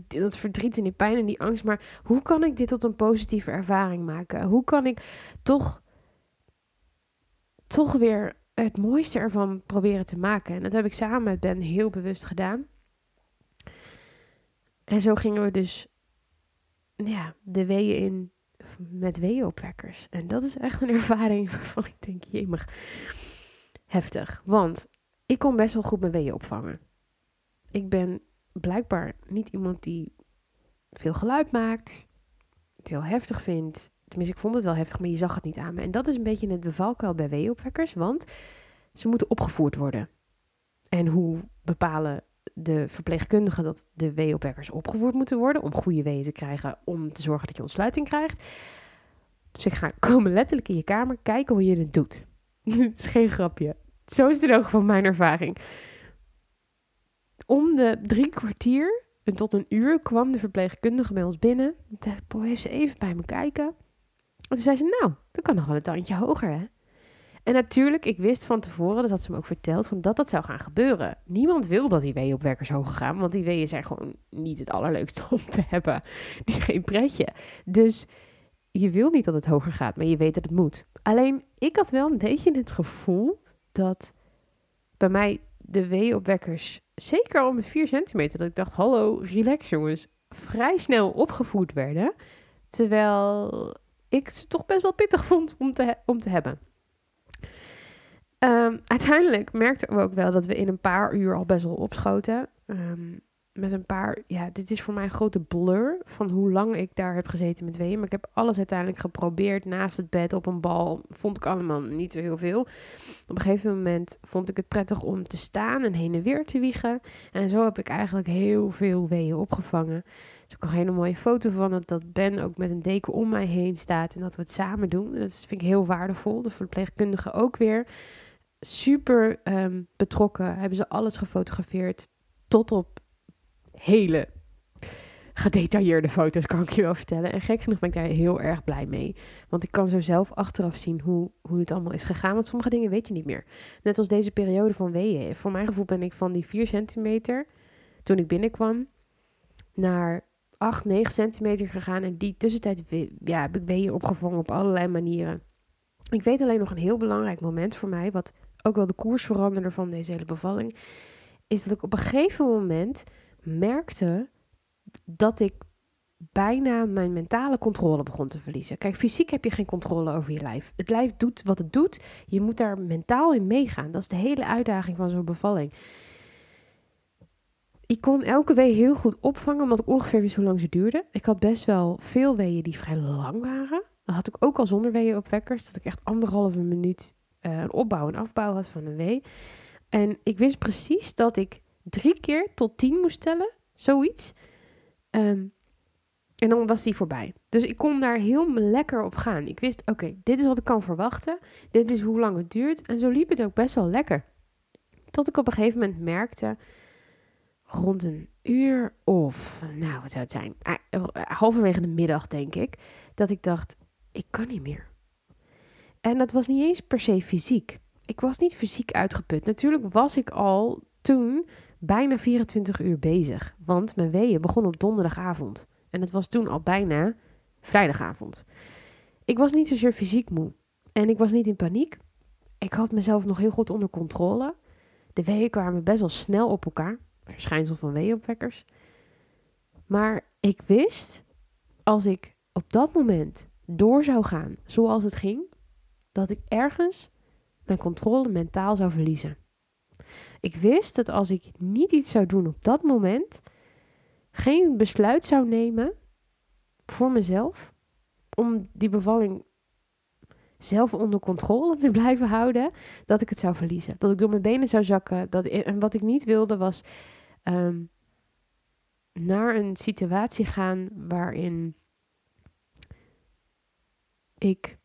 dat verdriet en die pijn en die angst. Maar hoe kan ik dit tot een positieve ervaring maken? Hoe kan ik toch toch weer het mooiste ervan proberen te maken. En dat heb ik samen met Ben heel bewust gedaan. En zo gingen we dus ja, de weeën in met weeënopwekkers. En dat is echt een ervaring waarvan ik denk, jemig, heftig. Want ik kon best wel goed mijn weeën opvangen. Ik ben blijkbaar niet iemand die veel geluid maakt, het heel heftig vindt, Tenminste, ik vond het wel heftig, maar je zag het niet aan me. En dat is een beetje het valkuil bij weeopwekkers, want ze moeten opgevoerd worden. En hoe bepalen de verpleegkundigen dat de weeopwekkers opgevoerd moeten worden om goede weeën te krijgen, om te zorgen dat je ontsluiting krijgt? Dus ik ga komen letterlijk in je kamer kijken hoe je het doet. het is geen grapje. Zo is het in van mijn ervaring. Om de drie kwartier en tot een uur kwam de verpleegkundige bij ons binnen. Ik dacht, heeft ze even bij me kijken toen zei ze, nou, dat kan nog wel een tandje hoger, hè? En natuurlijk, ik wist van tevoren, dat had ze me ook verteld, van dat dat zou gaan gebeuren. Niemand wil dat die weeënopwekkers hoger gaan, want die weeën zijn gewoon niet het allerleukste om te hebben. Die geen pretje. Dus je wil niet dat het hoger gaat, maar je weet dat het moet. Alleen, ik had wel een beetje het gevoel dat bij mij de weeënopwekkers, zeker al met 4 centimeter, dat ik dacht, hallo, relax jongens, vrij snel opgevoed werden. Terwijl ik het toch best wel pittig vond om te, om te hebben. Um, uiteindelijk merkten we ook wel dat we in een paar uur al best wel opschoten. Um, met een paar, ja, dit is voor mij een grote blur van hoe lang ik daar heb gezeten met weeën. Maar ik heb alles uiteindelijk geprobeerd naast het bed op een bal. Vond ik allemaal niet zo heel veel. Op een gegeven moment vond ik het prettig om te staan en heen en weer te wiegen. En zo heb ik eigenlijk heel veel weeën opgevangen. Er is ook een hele mooie foto van dat, dat Ben ook met een deken om mij heen staat en dat we het samen doen. dat vind ik heel waardevol. De verpleegkundige ook weer super um, betrokken. Hebben ze alles gefotografeerd tot op hele gedetailleerde foto's, kan ik je wel vertellen. En gek genoeg ben ik daar heel erg blij mee. Want ik kan zo zelf achteraf zien hoe, hoe het allemaal is gegaan. Want sommige dingen weet je niet meer. Net als deze periode van weeën. Voor mijn gevoel ben ik van die 4 centimeter, toen ik binnenkwam, naar 8, 9 centimeter gegaan. En die tussentijd ja, heb ik weeën opgevangen op allerlei manieren. Ik weet alleen nog een heel belangrijk moment voor mij, wat ook wel de koers veranderde van deze hele bevalling, is dat ik op een gegeven moment merkte dat ik bijna mijn mentale controle begon te verliezen. Kijk, fysiek heb je geen controle over je lijf. Het lijf doet wat het doet. Je moet daar mentaal in meegaan. Dat is de hele uitdaging van zo'n bevalling. Ik kon elke wee heel goed opvangen, omdat ik ongeveer wist hoe lang ze duurde. Ik had best wel veel weeën die vrij lang waren. Dat had ik ook al zonder weeën op wekkers. Dat ik echt anderhalve minuut uh, een opbouw en afbouw had van een wee. En ik wist precies dat ik drie keer tot tien moest tellen, zoiets. Ehm, en dan was die voorbij. Dus ik kon daar heel lekker op gaan. Ik wist, oké, dit is wat ik kan verwachten. Dit is hoe lang het duurt. En zo liep het ook best wel lekker. Tot ik op een gegeven moment merkte, rond een uur of, nou wat zou het zijn, ah, halverwege de middag denk ik, dat ik dacht, ik kan niet meer. En dat was niet eens per se fysiek. Ik was niet fysiek uitgeput. Natuurlijk was ik al toen bijna 24 uur bezig. Want mijn weeën begon op donderdagavond. En het was toen al bijna vrijdagavond. Ik was niet zozeer fysiek moe. En ik was niet in paniek. Ik had mezelf nog heel goed onder controle. De weeën kwamen best wel snel op elkaar. Verschijnsel van weeënopwekkers. Maar ik wist, als ik op dat moment door zou gaan zoals het ging, dat ik ergens mijn controle mentaal zou verliezen. Ik wist dat als ik niet iets zou doen op dat moment, geen besluit zou nemen voor mezelf om die bevalling zelf onder controle te blijven houden, dat ik het zou verliezen. Dat ik door mijn benen zou zakken. Dat, en wat ik niet wilde was um, naar een situatie gaan waarin ik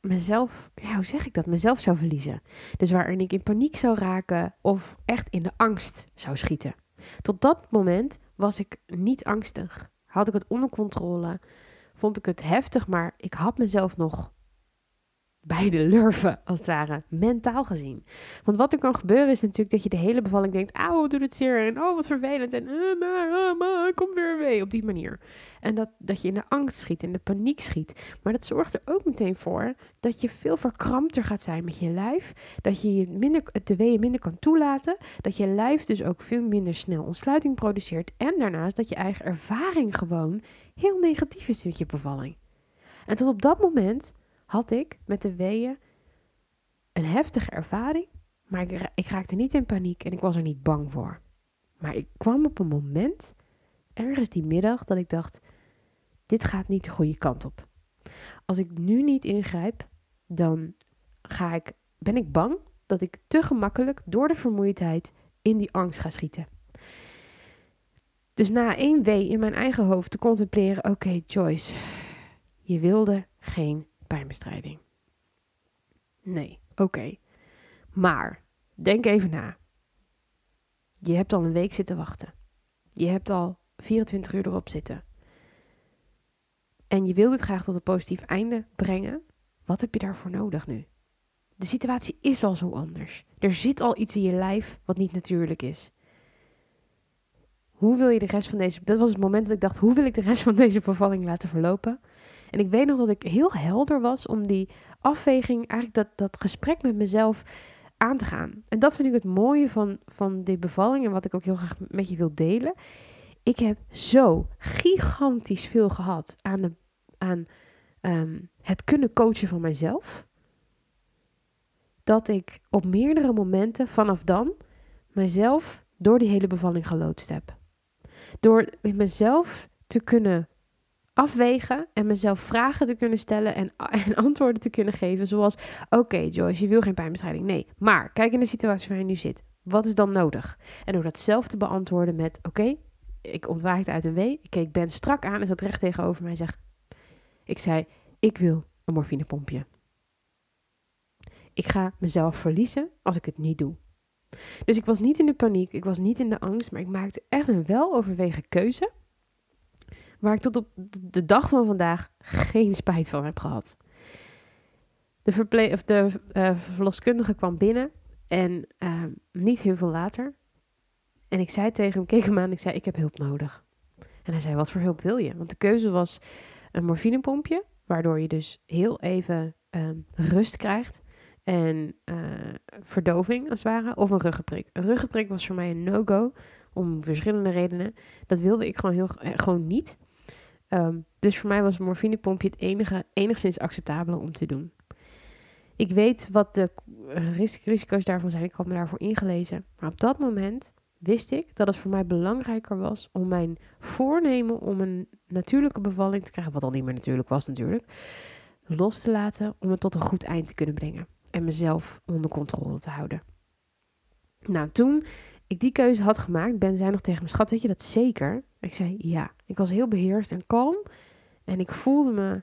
mezelf, ja, hoe zeg ik dat, mezelf zou verliezen. Dus waarin ik in paniek zou raken of echt in de angst zou schieten. Tot dat moment was ik niet angstig. Had ik het onder controle. Vond ik het heftig, maar ik had mezelf nog bij de lurven, als het ware, mentaal gezien. Want wat er kan gebeuren is natuurlijk dat je de hele bevalling denkt, auw, doet het zeer en oh, wat vervelend en uh, kom weer mee, op die manier. En dat, dat je in de angst schiet, in de paniek schiet. Maar dat zorgt er ook meteen voor dat je veel verkrampter gaat zijn met je lijf, dat je, minder, de weeën minder kan toelaten, dat je lijf dus ook veel minder snel ontsluiting produceert en daarnaast dat je eigen ervaring gewoon heel negatief is met je bevalling. En tot op dat moment had ik met de weeën een heftige ervaring, maar ik, ik raakte niet in paniek en ik was er niet bang voor. Maar ik kwam op een moment, ergens die middag, dat ik dacht: dit gaat niet de goede kant op. Als ik nu niet ingrijp, dan ga ik, ben ik bang dat ik te gemakkelijk door de vermoeidheid in die angst ga schieten. Dus na één wee in mijn eigen hoofd te contempleren: oké, Joyce, je wilde geen pijnbestrijding. Nee, oké. Maar denk even na. Je hebt al een week zitten wachten. Je hebt al 24 uur erop zitten. En je wilt het graag tot een positief einde brengen. Wat heb je daarvoor nodig nu? De situatie is al zo anders. Er zit al iets in je lijf wat niet natuurlijk is. Hoe wil je de rest van deze. Dat was het moment dat ik dacht: hoe wil ik de rest van deze bevalling laten verlopen? En ik weet nog dat ik heel helder was om die afweging, eigenlijk dat, dat gesprek met mezelf aan te gaan. En dat vind ik het mooie van, van die bevalling en wat ik ook heel graag met je wil delen. Ik heb zo gigantisch veel gehad aan, de, aan ehm, het kunnen coachen van mijzelf. Dat ik op meerdere momenten vanaf dan mijzelf door die hele bevalling geloodst heb. Door mezelf te kunnen afwegen en mezelf vragen te kunnen stellen en, en antwoorden te kunnen geven. Zoals: Oké, Joyce, je wil geen pijnbestrijding. Nee, maar kijk in de situatie waar je nu zit. Wat is dan nodig? En door dat zelf te beantwoorden met: Oké, ik ontwaakte uit een wee. Ik keek Ben strak aan en zat recht tegenover mij en Ik zei: Ik wil een morfinepompje. Ik ga mezelf verliezen als ik het niet doe. Dus ik was niet in de paniek, ik was niet in de angst, maar ik maakte echt een weloverwegen keuze. Waar ik tot op de dag van vandaag geen spijt van heb gehad. De, verple of de uh, verloskundige kwam binnen en uh, niet heel veel later. En ik zei tegen hem, keek hem aan, ik zei, ik heb hulp nodig. En hij zei, wat voor hulp wil je? Want de keuze was een morfinepompje, waardoor je dus heel even um, rust krijgt en uh, verdoving als het ware, of een ruggenprik. Een ruggenprik was voor mij een no-go, om verschillende redenen. Dat wilde ik gewoon, heel, eh, gewoon niet. Um, dus voor mij was een morfinepompje het enige, enigszins acceptabele om te doen. Ik weet wat de uh, risico's daarvan zijn. Ik had me daarvoor ingelezen. Maar op dat moment wist ik dat het voor mij belangrijker was om mijn voornemen om een natuurlijke bevalling te krijgen, wat al niet meer natuurlijk was natuurlijk, los te laten om het tot een goed eind te kunnen brengen en mezelf onder controle te houden. Nou, toen ik die keuze had gemaakt, Ben zei nog tegen me, schat, weet je dat zeker? Ik zei, ja. Ik was heel beheerst en kalm en ik voelde me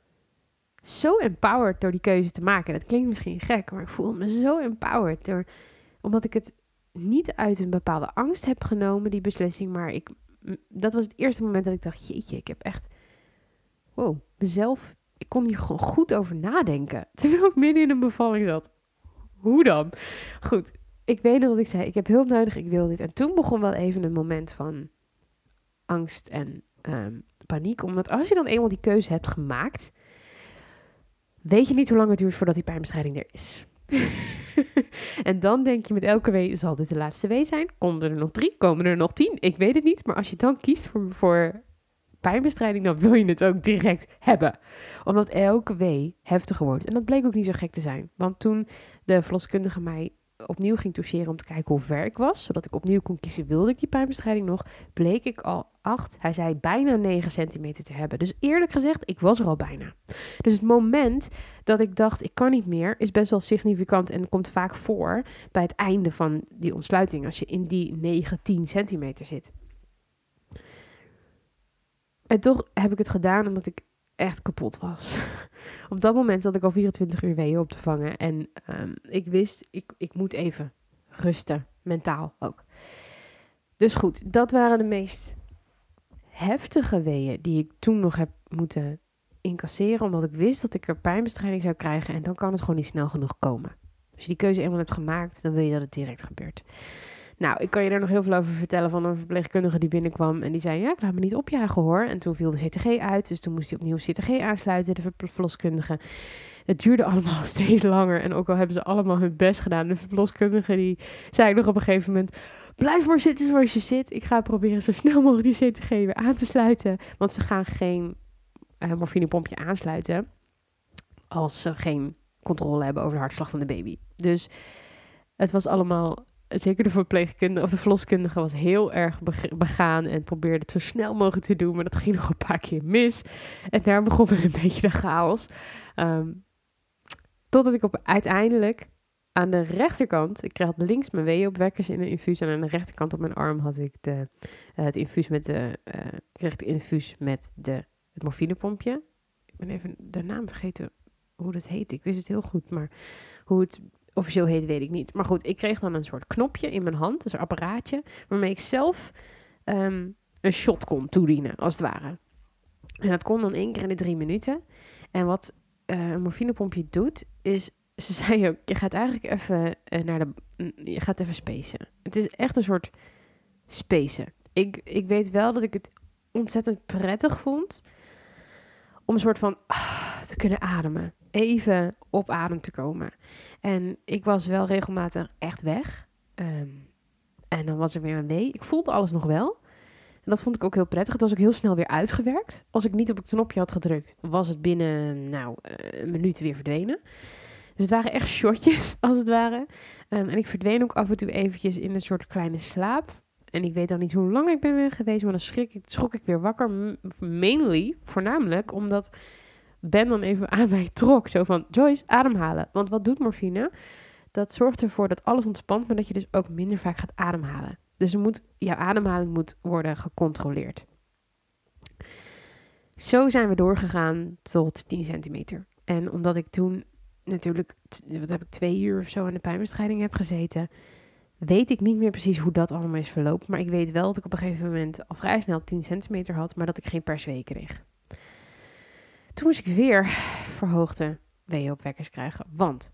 zo empowered door die keuze te maken. Dat klinkt misschien gek, maar ik voelde me zo empowered door, omdat ik het niet uit een bepaalde angst heb genomen, die beslissing. Maar ik, dat was het eerste moment dat ik dacht, jeetje, ik heb echt, wow, mezelf, ik kon hier gewoon goed over nadenken. Terwijl ik midden in een bevalling zat. Hoe dan? Goed, ik weet nog dat ik zei, ik heb hulp nodig, ik wil dit. En toen begon wel even een moment van angst en um, paniek. Omdat als je dan eenmaal die keuze hebt gemaakt, weet je niet hoe lang het duurt voordat die pijnbestrijding er is. en dan denk je met elke wee, zal dit de laatste wee zijn? Komen er nog drie? Komen er nog tien? Ik weet het niet. Maar als je dan kiest voor, voor pijnbestrijding, dan wil je het ook direct hebben. Omdat elke wee heftiger wordt. En dat bleek ook niet zo gek te zijn. Want toen de verloskundige mij opnieuw ging toucheren om te kijken hoe ver ik was, zodat ik opnieuw kon kiezen, wilde ik die pijnbestrijding nog, bleek ik al 8, hij zei bijna 9 centimeter te hebben. Dus eerlijk gezegd, ik was er al bijna. Dus het moment dat ik dacht, ik kan niet meer, is best wel significant en komt vaak voor bij het einde van die ontsluiting, als je in die 9, 10 centimeter zit. En toch heb ik het gedaan omdat ik echt kapot was. op dat moment zat ik al 24 uur weeën op te vangen. En um, ik wist, ik, ik moet even rusten. Mentaal ook. Dus goed, dat waren de meest heftige weeën die ik toen nog heb moeten incasseren. Omdat ik wist dat ik er pijnbestrijding zou krijgen. En dan kan het gewoon niet snel genoeg komen. Als je die keuze eenmaal hebt gemaakt, dan wil je dat het direct gebeurt. Nou, ik kan je daar nog heel veel over vertellen van een verpleegkundige die binnenkwam. En die zei, ja, ik laat me niet opjagen hoor. En toen viel de CTG uit, dus toen moest hij opnieuw CTG aansluiten, de verloskundige. Het duurde allemaal steeds langer. En ook al hebben ze allemaal hun best gedaan. De verloskundige die zei nog op een gegeven moment... Blijf maar zitten zoals je zit. Ik ga proberen zo snel mogelijk die CTG weer aan te sluiten. Want ze gaan geen uh, morfinepompje aansluiten... als ze geen controle hebben over de hartslag van de baby. Dus het was allemaal zeker de verpleegkundige of de verloskundige was heel erg begaan en probeerde het zo snel mogelijk te doen, maar dat ging nog een paar keer mis. En daar begon een beetje de chaos. Um, totdat ik op uiteindelijk aan de rechterkant, ik kreeg links mijn weeopwekkers in een infuus en aan de rechterkant op mijn arm had ik de, uh, het infuus met de, uh, infuus met de, het morfinepompje. Ik ben even de naam vergeten hoe dat heet. Ik wist het heel goed, maar hoe het officieel heet, weet ik niet. Maar goed, ik kreeg dan een soort knopje in mijn hand, dus een apparaatje, waarmee ik zelf um, een shot kon toedienen, als het ware. En dat kon dan één keer in de drie minuten. En wat uh, een morfinepompje doet, is, ze zei ook, je gaat eigenlijk even uh, naar de, je gaat even spacen. Het is echt een soort spacen. Ik, ik weet wel dat ik het ontzettend prettig vond om een soort van ah, te kunnen ademen. Even op adem te komen. En ik was wel regelmatig echt weg. Um, en dan was er weer een nee. Ik voelde alles nog wel. En dat vond ik ook heel prettig. Het was ook heel snel weer uitgewerkt. Als ik niet op het knopje had gedrukt, was het binnen nou, eh, een minuut weer verdwenen. Dus het waren echt shotjes, als het ware. Um, en ik verdween ook af en toe eventjes in een soort kleine slaap. En ik weet al niet hoe lang ik ben weg geweest, maar dan schrik ik, schrok ik weer wakker. Mainly, voornamelijk, omdat Ben dan even aan mij trok. Zo van, Joyce, ademhalen. Want wat doet morfine? Dat zorgt ervoor dat alles ontspant, maar dat je dus ook minder vaak gaat ademhalen. Dus er moet, jouw ademhaling moet worden gecontroleerd. Zo zijn we doorgegaan tot 10 centimeter. En omdat ik toen natuurlijk, wat heb ik, twee uur of zo aan de pijnbestrijding heb gezeten, weet ik niet meer precies hoe dat allemaal is verlopen. Maar ik weet wel dat ik op een gegeven moment al vrij snel 10 centimeter had, maar dat ik geen perswee kreeg. Toen moest ik weer verhoogde weeënopwekkers krijgen, want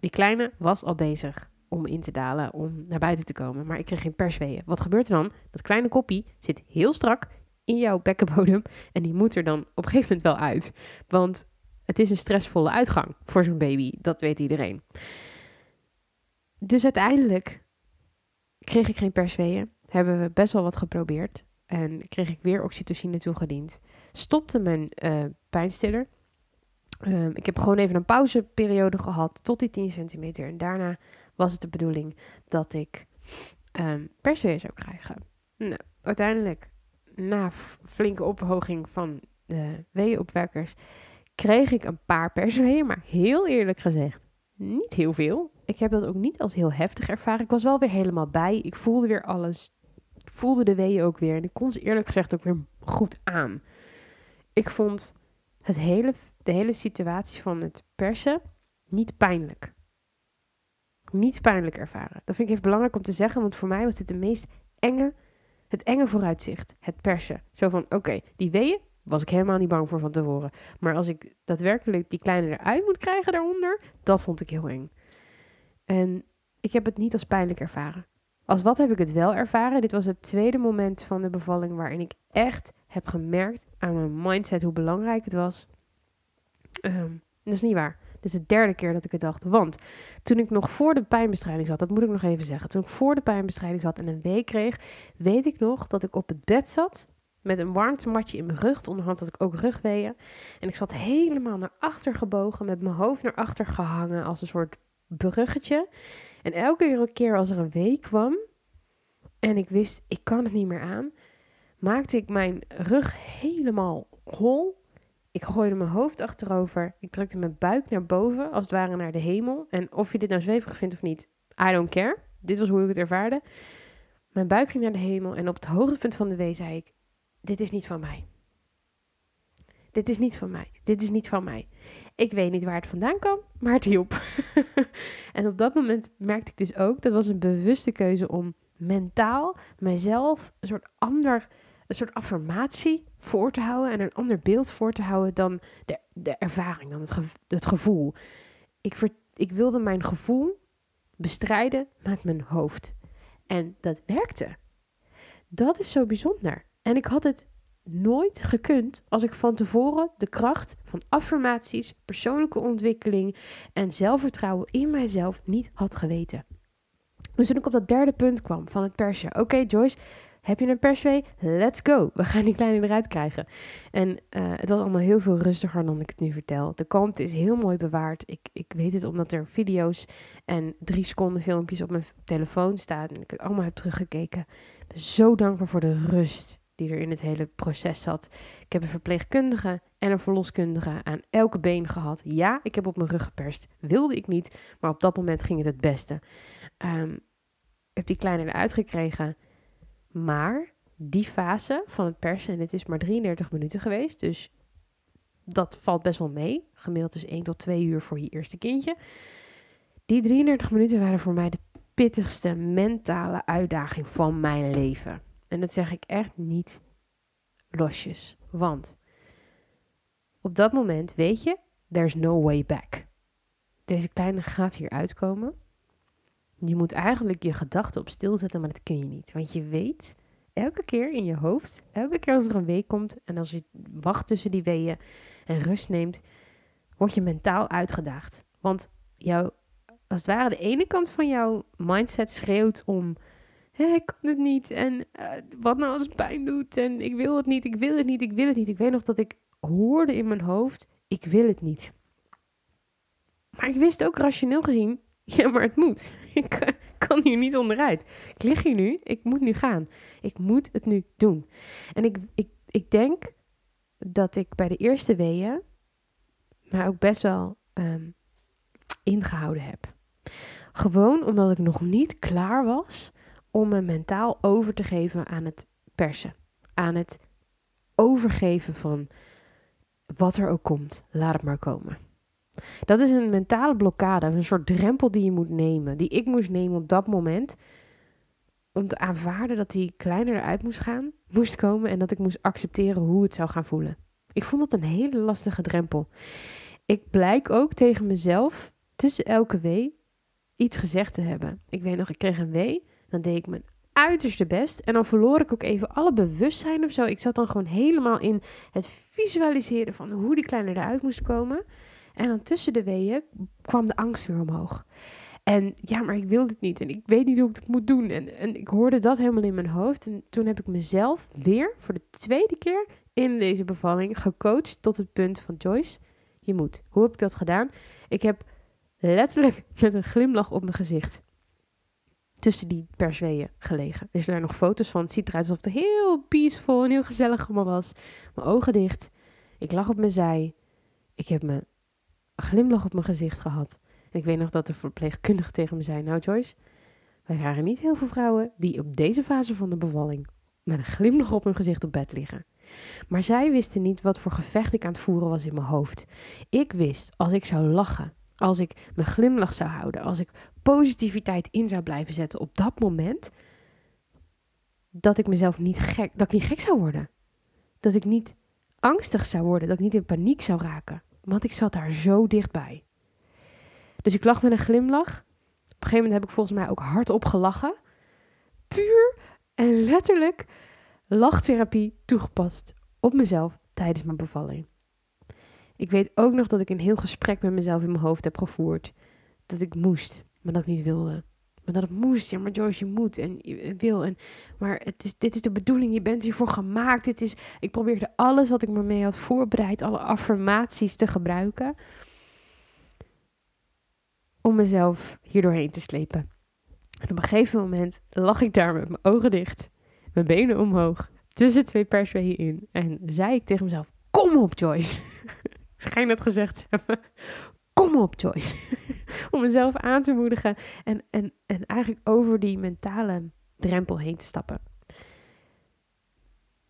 die kleine was al bezig om in te dalen, om naar buiten te komen. Maar ik kreeg geen persweeën. Wat gebeurt er dan? Dat kleine koppie zit heel strak in jouw bekkenbodem en die moet er dan op een gegeven moment wel uit. Want het is een stressvolle uitgang voor zo'n baby, dat weet iedereen. Dus uiteindelijk kreeg ik geen persweeën. Hebben we best wel wat geprobeerd. En kreeg ik weer oxytocine toegediend. Stopte mijn uh, pijnstiller. Ehm, ik heb gewoon even een pauzeperiode gehad tot die 10 centimeter. En daarna was het de bedoeling dat ik um, persweeën zou krijgen. Nou, uiteindelijk, na flinke ophoging van de weeënopwekkers, kreeg ik een paar persweeën. Maar heel eerlijk gezegd, niet heel veel. Ik heb dat ook niet als heel heftig ervaren. Ik was wel weer helemaal bij. Ik voelde weer alles. Voelde de weeën ook weer. En ik kon ze eerlijk gezegd ook weer goed aan. Ik vond het hele, de hele situatie van het persen niet pijnlijk. Niet pijnlijk ervaren. Dat vind ik even belangrijk om te zeggen, want voor mij was dit de meest enge, het enge vooruitzicht. Het persen. Zo van, oké, die weeën was ik helemaal niet bang voor van tevoren. Maar als ik daadwerkelijk die kleine eruit moet krijgen daaronder, dat vond ik heel eng. En ik heb het niet als pijnlijk ervaren. Als wat heb ik het wel ervaren? Dit was het tweede moment van de bevalling waarin ik echt heb gemerkt aan mijn mindset hoe belangrijk het was. Um, dat is niet waar. Dit is de derde keer dat ik het dacht. Want toen ik nog voor de pijnbestrijding zat, dat moet ik nog even zeggen. Toen ik voor de pijnbestrijding zat en een week kreeg, weet ik nog dat ik op het bed zat met een warmtematje in mijn rug. Onderhand had ik ook rugweeën. En ik zat helemaal naar achter gebogen, met mijn hoofd naar achter gehangen als een soort bruggetje. En elke keer als er een week kwam en ik wist, ik kan het niet meer aan, maakte ik mijn rug helemaal hol. Ik gooide mijn hoofd achterover. Ik drukte mijn buik naar boven, als het ware naar de hemel. En of je dit nou zweverig vindt of niet, I don't care. Dit was hoe ik het ervaarde. Mijn buik ging naar de hemel en op het hoogtepunt van de wee zei ik: Dit is niet van mij. Dit is niet van mij. Dit is niet van mij. Ik weet niet waar het vandaan kwam, maar het hielp. en op dat moment merkte ik dus ook, dat was een bewuste keuze om mentaal mijzelf een soort ander, een soort affirmatie voor te houden en een ander beeld voor te houden dan de, de ervaring, dan het, het gevoel. Ik, ik wilde mijn gevoel bestrijden met mijn hoofd. En dat werkte. Dat is zo bijzonder. En ik had het nooit gekund als ik van tevoren de kracht van affirmaties, persoonlijke ontwikkeling en zelfvertrouwen in mijzelf niet had geweten. Dus toen ik op dat derde punt kwam van het persje. Oké, Joyce, heb je een perswee? Let's go. We gaan die kleine eruit krijgen. En eh, het was allemaal heel veel rustiger dan ik het nu vertel. De kant is heel mooi bewaard. Ik, ik weet het omdat er video's en drie seconden filmpjes op mijn telefoon staan. En ik het allemaal heb teruggekeken. Ik ben zo dankbaar voor de rust die er in het hele proces zat. Ik heb een verpleegkundige en een verloskundige aan elke been gehad. Ja, ik heb op mijn rug geperst. Wilde ik niet, maar op dat moment ging het het beste. Um, heb die kleine eruit gekregen. Maar die fase van het persen, en het is maar 33 minuten geweest, dus dat valt best wel mee. Gemiddeld is 1 tot 2 uur voor je eerste kindje. Die 33 minuten waren voor mij de pittigste mentale uitdaging van mijn leven. En dat zeg ik echt niet losjes. Want op dat moment weet je, there's no way back. Deze kleine gaat hier uitkomen. Je moet eigenlijk je gedachten op stil zetten, maar dat kun je niet. Want je weet, elke keer in je hoofd, elke keer als er een week komt en als je wacht tussen die weeën en rust neemt, word je mentaal uitgedaagd. Want jouw, als het ware, de ene kant van jouw mindset schreeuwt om ik kan het niet. En uh, wat nou als het pijn doet? En ik wil het niet, ik wil het niet, ik wil het niet. Ik weet nog dat ik hoorde in mijn hoofd, ik wil het niet. Maar ik wist ook rationeel gezien, ja, maar het moet. Ik kan hier niet onderuit. Ik lig hier nu, ik moet nu gaan. Ik moet het nu doen. En ik, ik, ik denk dat ik bij de eerste weeën, maar ook best wel um, ingehouden heb. Gewoon omdat ik nog niet klaar was om me mentaal over te geven aan het persen. Aan het overgeven van wat er ook komt, laat het maar komen. Dat is een mentale blokkade, een soort drempel die je moet nemen, die ik moest nemen op dat moment. Om te aanvaarden dat die kleiner eruit moest gaan, moest komen en dat ik moest accepteren hoe het zou gaan voelen. Ik vond dat een hele lastige drempel. Ik blijk ook tegen mezelf tussen elke wee iets gezegd te hebben. Ik weet nog, ik kreeg een wee, dan deed ik mijn uiterste best en dan verloor ik ook even alle bewustzijn of zo. Ik zat dan gewoon helemaal in het visualiseren van hoe die kleiner eruit moest komen. En dan tussen de weeën kwam de angst weer omhoog. En ja, maar ik wil dit niet. En ik weet niet hoe ik het moet doen. En, en ik hoorde dat helemaal in mijn hoofd. En toen heb ik mezelf weer voor de tweede keer in deze bevalling gecoacht tot het punt van Joyce, je moet. Hoe heb ik dat gedaan? Ik heb letterlijk met een glimlach op mijn gezicht tussen die persweeën gelegen. Er zijn nog foto's van. Het ziet eruit alsof het heel peaceful en heel gezellig allemaal was. Mijn ogen dicht. Ik lag op mijn zij. Ik heb mijn glimlach op mijn gezicht gehad. En ik weet nog dat de verpleegkundige tegen me zei: Nou, Joyce, wij waren niet heel veel vrouwen die op deze fase van de bevalling met een glimlach op hun gezicht op bed liggen. Maar zij wisten niet wat voor gevecht ik aan het voeren was in mijn hoofd. Ik wist, als ik zou lachen, als ik mijn glimlach zou houden, als ik positiviteit in zou blijven zetten op dat moment, dat ik mezelf niet gek, dat ik niet gek zou worden. Dat ik niet angstig zou worden, dat ik niet in paniek zou raken. Want ik zat daar zo dichtbij. Dus ik lag met een glimlach. Op een gegeven moment heb ik volgens mij ook hardop gelachen. Puur en letterlijk lachtherapie toegepast op mezelf tijdens mijn bevalling. Ik weet ook nog dat ik een heel gesprek met mezelf in mijn hoofd heb gevoerd. Dat ik moest, maar dat ik niet wilde. Maar dat het moest. Ja, maar Joyce, je moet en je wil. En, maar het is, dit is de bedoeling. Je bent hiervoor gemaakt. Dit is, ik probeerde alles wat ik me mee had voorbereid, alle affirmaties te gebruiken. Om mezelf hier doorheen te slepen. En op een gegeven moment lag ik daar met mijn ogen dicht, mijn benen omhoog, tussen twee persweeën in. En zei ik tegen mezelf: Kom op, Joyce. Schijn het gezegd te hebben kom op Joyce. Om mezelf aan te moedigen en, en, en eigenlijk over die mentale drempel heen te stappen.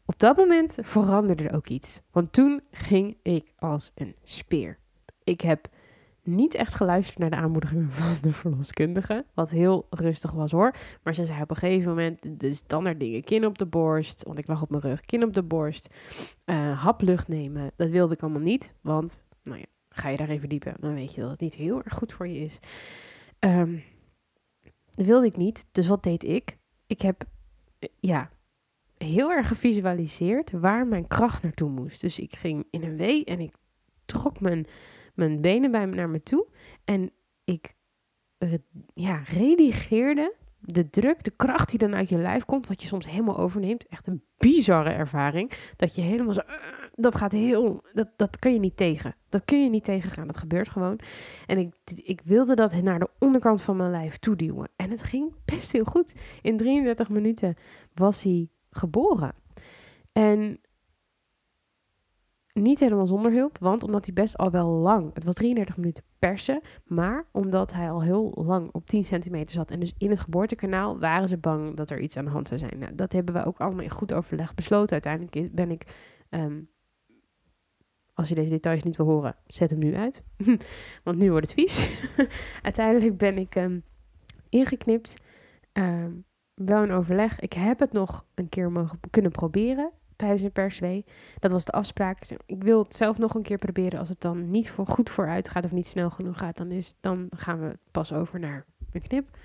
Op dat moment veranderde er ook iets. Want toen ging ik als een speer. Ik heb niet echt geluisterd naar de aanmoedigingen van de verloskundige. Wat heel rustig was hoor. Maar ze zei op een gegeven moment de standaard dingen. Kin op de borst. Want ik lag op mijn rug. Kin op de borst. Uh, hap lucht nemen. Dat wilde ik allemaal niet. Want, nou ja, ga je daarin verdiepen, dan weet je dat het niet heel erg goed voor je is. Um, dat wilde ik niet, dus wat deed ik? Ik heb, eh, ja, heel erg gevisualiseerd waar mijn kracht naartoe moest. Dus ik ging in een wee en ik trok mijn, mijn benen bij naar me toe. En ik uh, ja, redigeerde de druk, de kracht die dan uit je lijf komt, wat je soms helemaal overneemt. Echt een bizarre ervaring. Dat je helemaal zo, dat gaat heel, dat, dat kun je niet tegen. Dat kun je niet tegengaan. Dat gebeurt gewoon. En ik, ik wilde dat naar de onderkant van mijn lijf toeduwen. En het ging best heel goed. In 33 minuten was hij geboren. En niet helemaal zonder hulp, want omdat hij best al wel lang, het was 33 minuten persen, maar omdat hij al heel lang op 10 centimeter zat en dus in het geboortekanaal waren ze bang dat er iets aan de hand zou zijn. Nou, dat hebben we ook allemaal in goed overleg besloten. Uiteindelijk ben ik ehm, als je deze details niet wil horen, zet hem nu uit. Want nu wordt het vies. Uiteindelijk ben ik um, ingeknipt. Um, wel in overleg. Ik heb het nog een keer mogen kunnen proberen tijdens een perswee. Dat was de afspraak. Ik wil het zelf nog een keer proberen. Als het dan niet voor goed vooruit gaat of niet snel genoeg gaat, dan, is, dan gaan we pas over naar een knip.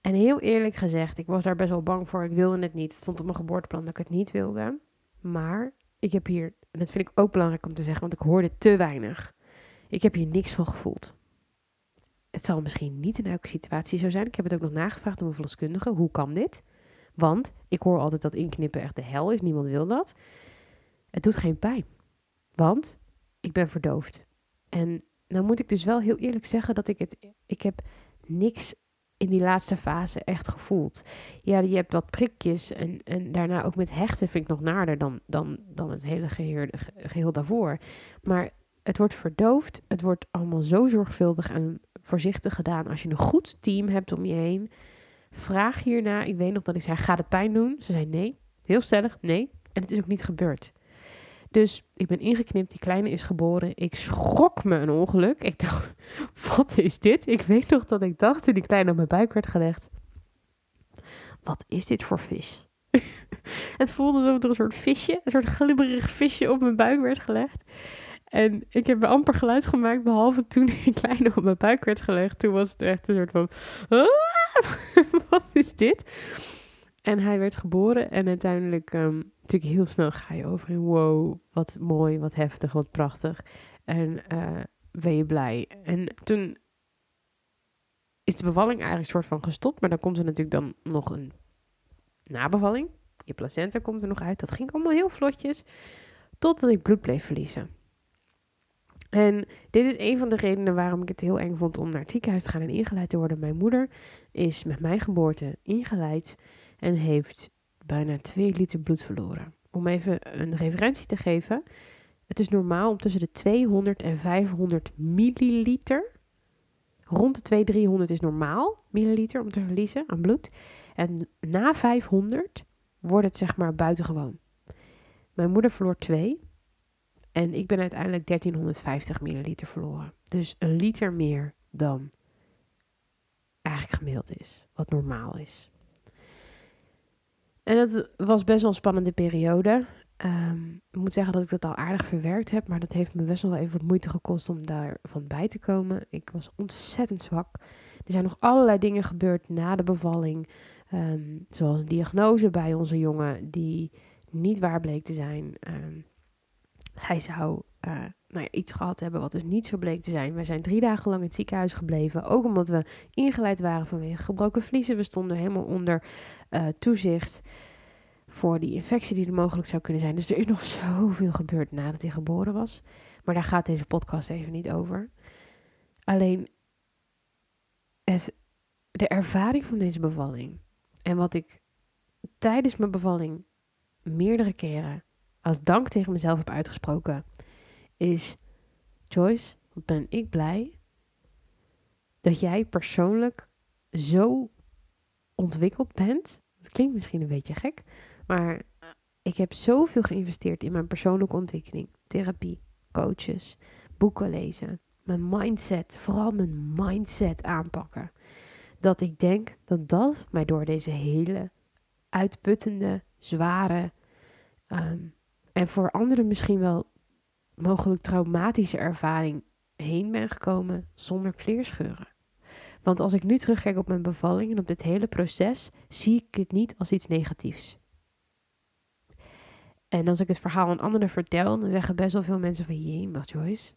En heel eerlijk gezegd, ik was daar best wel bang voor. Ik wilde het niet. Het stond op mijn geboorteplan dat ik het niet wilde. Maar ik heb hier, en dat vind ik ook belangrijk om te zeggen, want ik hoorde te weinig. Ik heb hier niks van gevoeld. Het zal misschien niet in elke situatie zo zijn. Ik heb het ook nog nagevraagd door mijn verloskundige. Hoe kan dit? Want ik hoor altijd dat inknippen echt de hel is. Niemand wil dat. Het doet geen pijn. Want ik ben verdoofd. En nou moet ik dus wel heel eerlijk zeggen dat ik het... Ik heb niks in die laatste fase echt gevoeld. Ja, je hebt wat prikjes en, en daarna ook met hechten vind ik nog naarder dan, dan, dan het hele geheel, geheel daarvoor. Maar het wordt verdoofd. Het wordt allemaal zo zorgvuldig en voorzichtig gedaan. Als je een goed team hebt om je heen, vraag hierna. Ik weet nog dat ik zei, gaat het pijn doen? Ze zei nee. Heel stellig, nee. En het is ook niet gebeurd. Dus ik ben ingeknipt, die kleine is geboren. Ik schrok me een ongeluk. Ik dacht, wat is dit? Ik weet nog dat ik dacht toen die kleine op mijn buik werd gelegd. Wat is dit voor vis? het voelde alsof er een soort visje, een soort glibberig visje op mijn buik werd gelegd. En ik heb amper geluid gemaakt, behalve toen die kleine op mijn buik werd gelegd. Toen was het echt een soort van, ah, wat is dit? En hij werd geboren en uiteindelijk, um, natuurlijk heel snel ga je over in, wow, wat mooi, wat heftig, wat prachtig. En uh, ben je blij. En toen is de bevalling eigenlijk een soort van gestopt, maar dan komt er natuurlijk dan nog een nabevalling. Je placenta komt er nog uit. Dat ging allemaal heel vlotjes, totdat ik bloed bleef verliezen. En dit is een van de redenen waarom ik het heel eng vond om naar het ziekenhuis te gaan en ingeleid te worden. Mijn moeder is met mijn geboorte ingeleid en heeft bijna 2 liter bloed verloren. Om even een referentie te geven. Het is normaal om tussen de 200 en 500 milliliter. Rond de 200, 300 is normaal milliliter om te verliezen aan bloed. En na 500 wordt het zeg maar buitengewoon. Mijn moeder verloor 2. En ik ben uiteindelijk 1350 milliliter verloren. Dus een liter meer dan eigenlijk gemiddeld is. Wat normaal is. En dat was best wel een spannende periode. Um, ik moet zeggen dat ik dat al aardig verwerkt heb, maar dat heeft me best wel even wat moeite gekost om daarvan bij te komen. Ik was ontzettend zwak. Er zijn nog allerlei dingen gebeurd na de bevalling, um, zoals een diagnose bij onze jongen die niet waar bleek te zijn. Um, hij zou uh, nou ja, iets gehad hebben wat dus niet zo bleek te zijn. We zijn drie dagen lang in het ziekenhuis gebleven. Ook omdat we ingeleid waren vanwege gebroken vliezen. We stonden helemaal onder uh, toezicht voor die infectie die er mogelijk zou kunnen zijn. Dus er is nog zoveel gebeurd nadat hij geboren was. Maar daar gaat deze podcast even niet over. Alleen de ervaring van deze bevalling en wat ik tijdens mijn bevalling meerdere keren als dank tegen mezelf heb uitgesproken, is: Joyce, ben ik blij dat jij persoonlijk zo ontwikkeld bent. Dat klinkt misschien een beetje gek, maar ik heb zoveel geïnvesteerd in mijn persoonlijke ontwikkeling, therapie, coaches, boeken lezen, mijn mindset, vooral mijn mindset aanpakken. Dat ik denk dat dat mij door deze hele uitputtende, zware, um, en voor anderen misschien wel mogelijk traumatische ervaring heen ben gekomen zonder kleerscheuren. Want als ik nu terugkijk op mijn bevalling en op dit hele proces, zie ik het niet als iets negatiefs. En als ik het verhaal aan anderen vertel, dan zeggen best wel veel mensen van, jee, maar Joyce,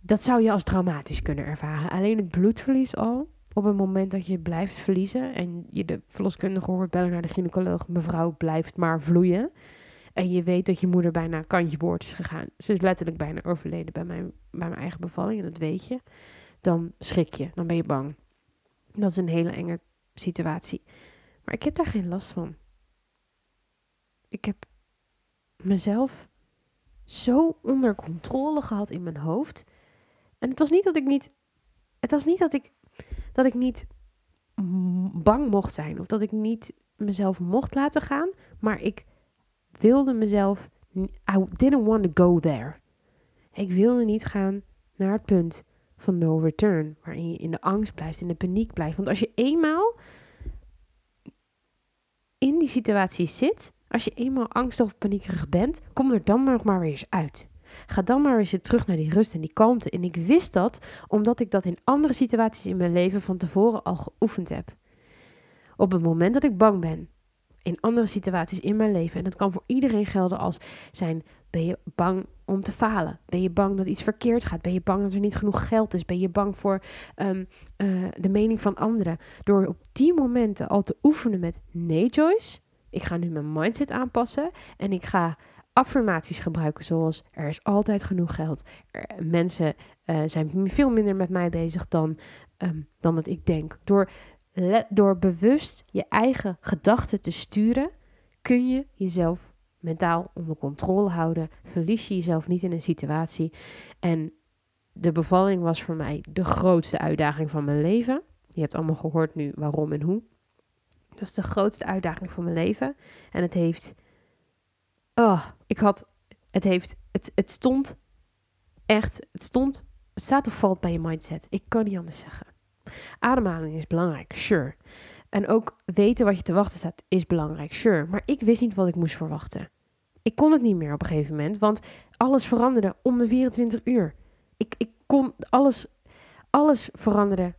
dat zou je als traumatisch kunnen ervaren. Alleen het bloedverlies al, op het moment dat je blijft verliezen en je de verloskundige hoort bellen naar de gynaecoloog, mevrouw blijft maar vloeien en je weet dat je moeder bijna kantje boord is gegaan. Ze is letterlijk bijna overleden bij mijn, bij mijn eigen bevalling. En dat weet je. Dan schrik je. Dan ben je bang. Dat is een hele enge situatie. Maar ik heb daar geen last van. Ik heb mezelf zo onder controle gehad in mijn hoofd. En het was niet dat ik niet. Het was niet dat ik. Dat ik niet bang mocht zijn. Of dat ik niet mezelf mocht laten gaan. Maar ik wilde mezelf, I didn't want to go there. Ik wilde niet gaan naar het punt van no return, waarin je in de angst blijft, in de paniek blijft. Want als je eenmaal in die situatie zit, als je eenmaal angstig of paniekerig bent, kom er dan nog maar weer eens uit. Ga dan maar eens terug naar die rust en die kalmte. En ik wist dat omdat ik dat in andere situaties in mijn leven van tevoren al geoefend heb. Op het moment dat ik bang ben, in andere situaties in mijn leven. En dat kan voor iedereen gelden als zijn, ben je bang om te falen? Ben je bang dat iets verkeerd gaat? Ben je bang dat er niet genoeg geld is? Ben je bang voor um, uh, de mening van anderen? Door op die momenten al te oefenen met nee Joyce, ik ga nu mijn mindset aanpassen en ik ga affirmaties gebruiken zoals er is altijd genoeg geld. Mensen uh, zijn veel minder met mij bezig dan ehm, dan dat ik denk. Door, door bewust je eigen gedachten te sturen, kun je jezelf mentaal onder controle houden. Verlies je jezelf niet in een situatie. En de bevalling was voor mij de grootste uitdaging van mijn leven. Je hebt allemaal gehoord nu waarom en hoe. Dat is de grootste uitdaging van mijn leven. En het heeft. Oh, ik had. Het heeft. Het, het stond echt. Het stond. Het staat of valt bij je mindset. Ik kan niet anders zeggen. Ademhaling is belangrijk, sure. En ook weten wat je te wachten staat is belangrijk, sure. Maar ik wist niet wat ik moest verwachten. Ik kon het niet meer op een gegeven moment, want alles veranderde om de 24 uur. Ik, ik kon alles, alles veranderde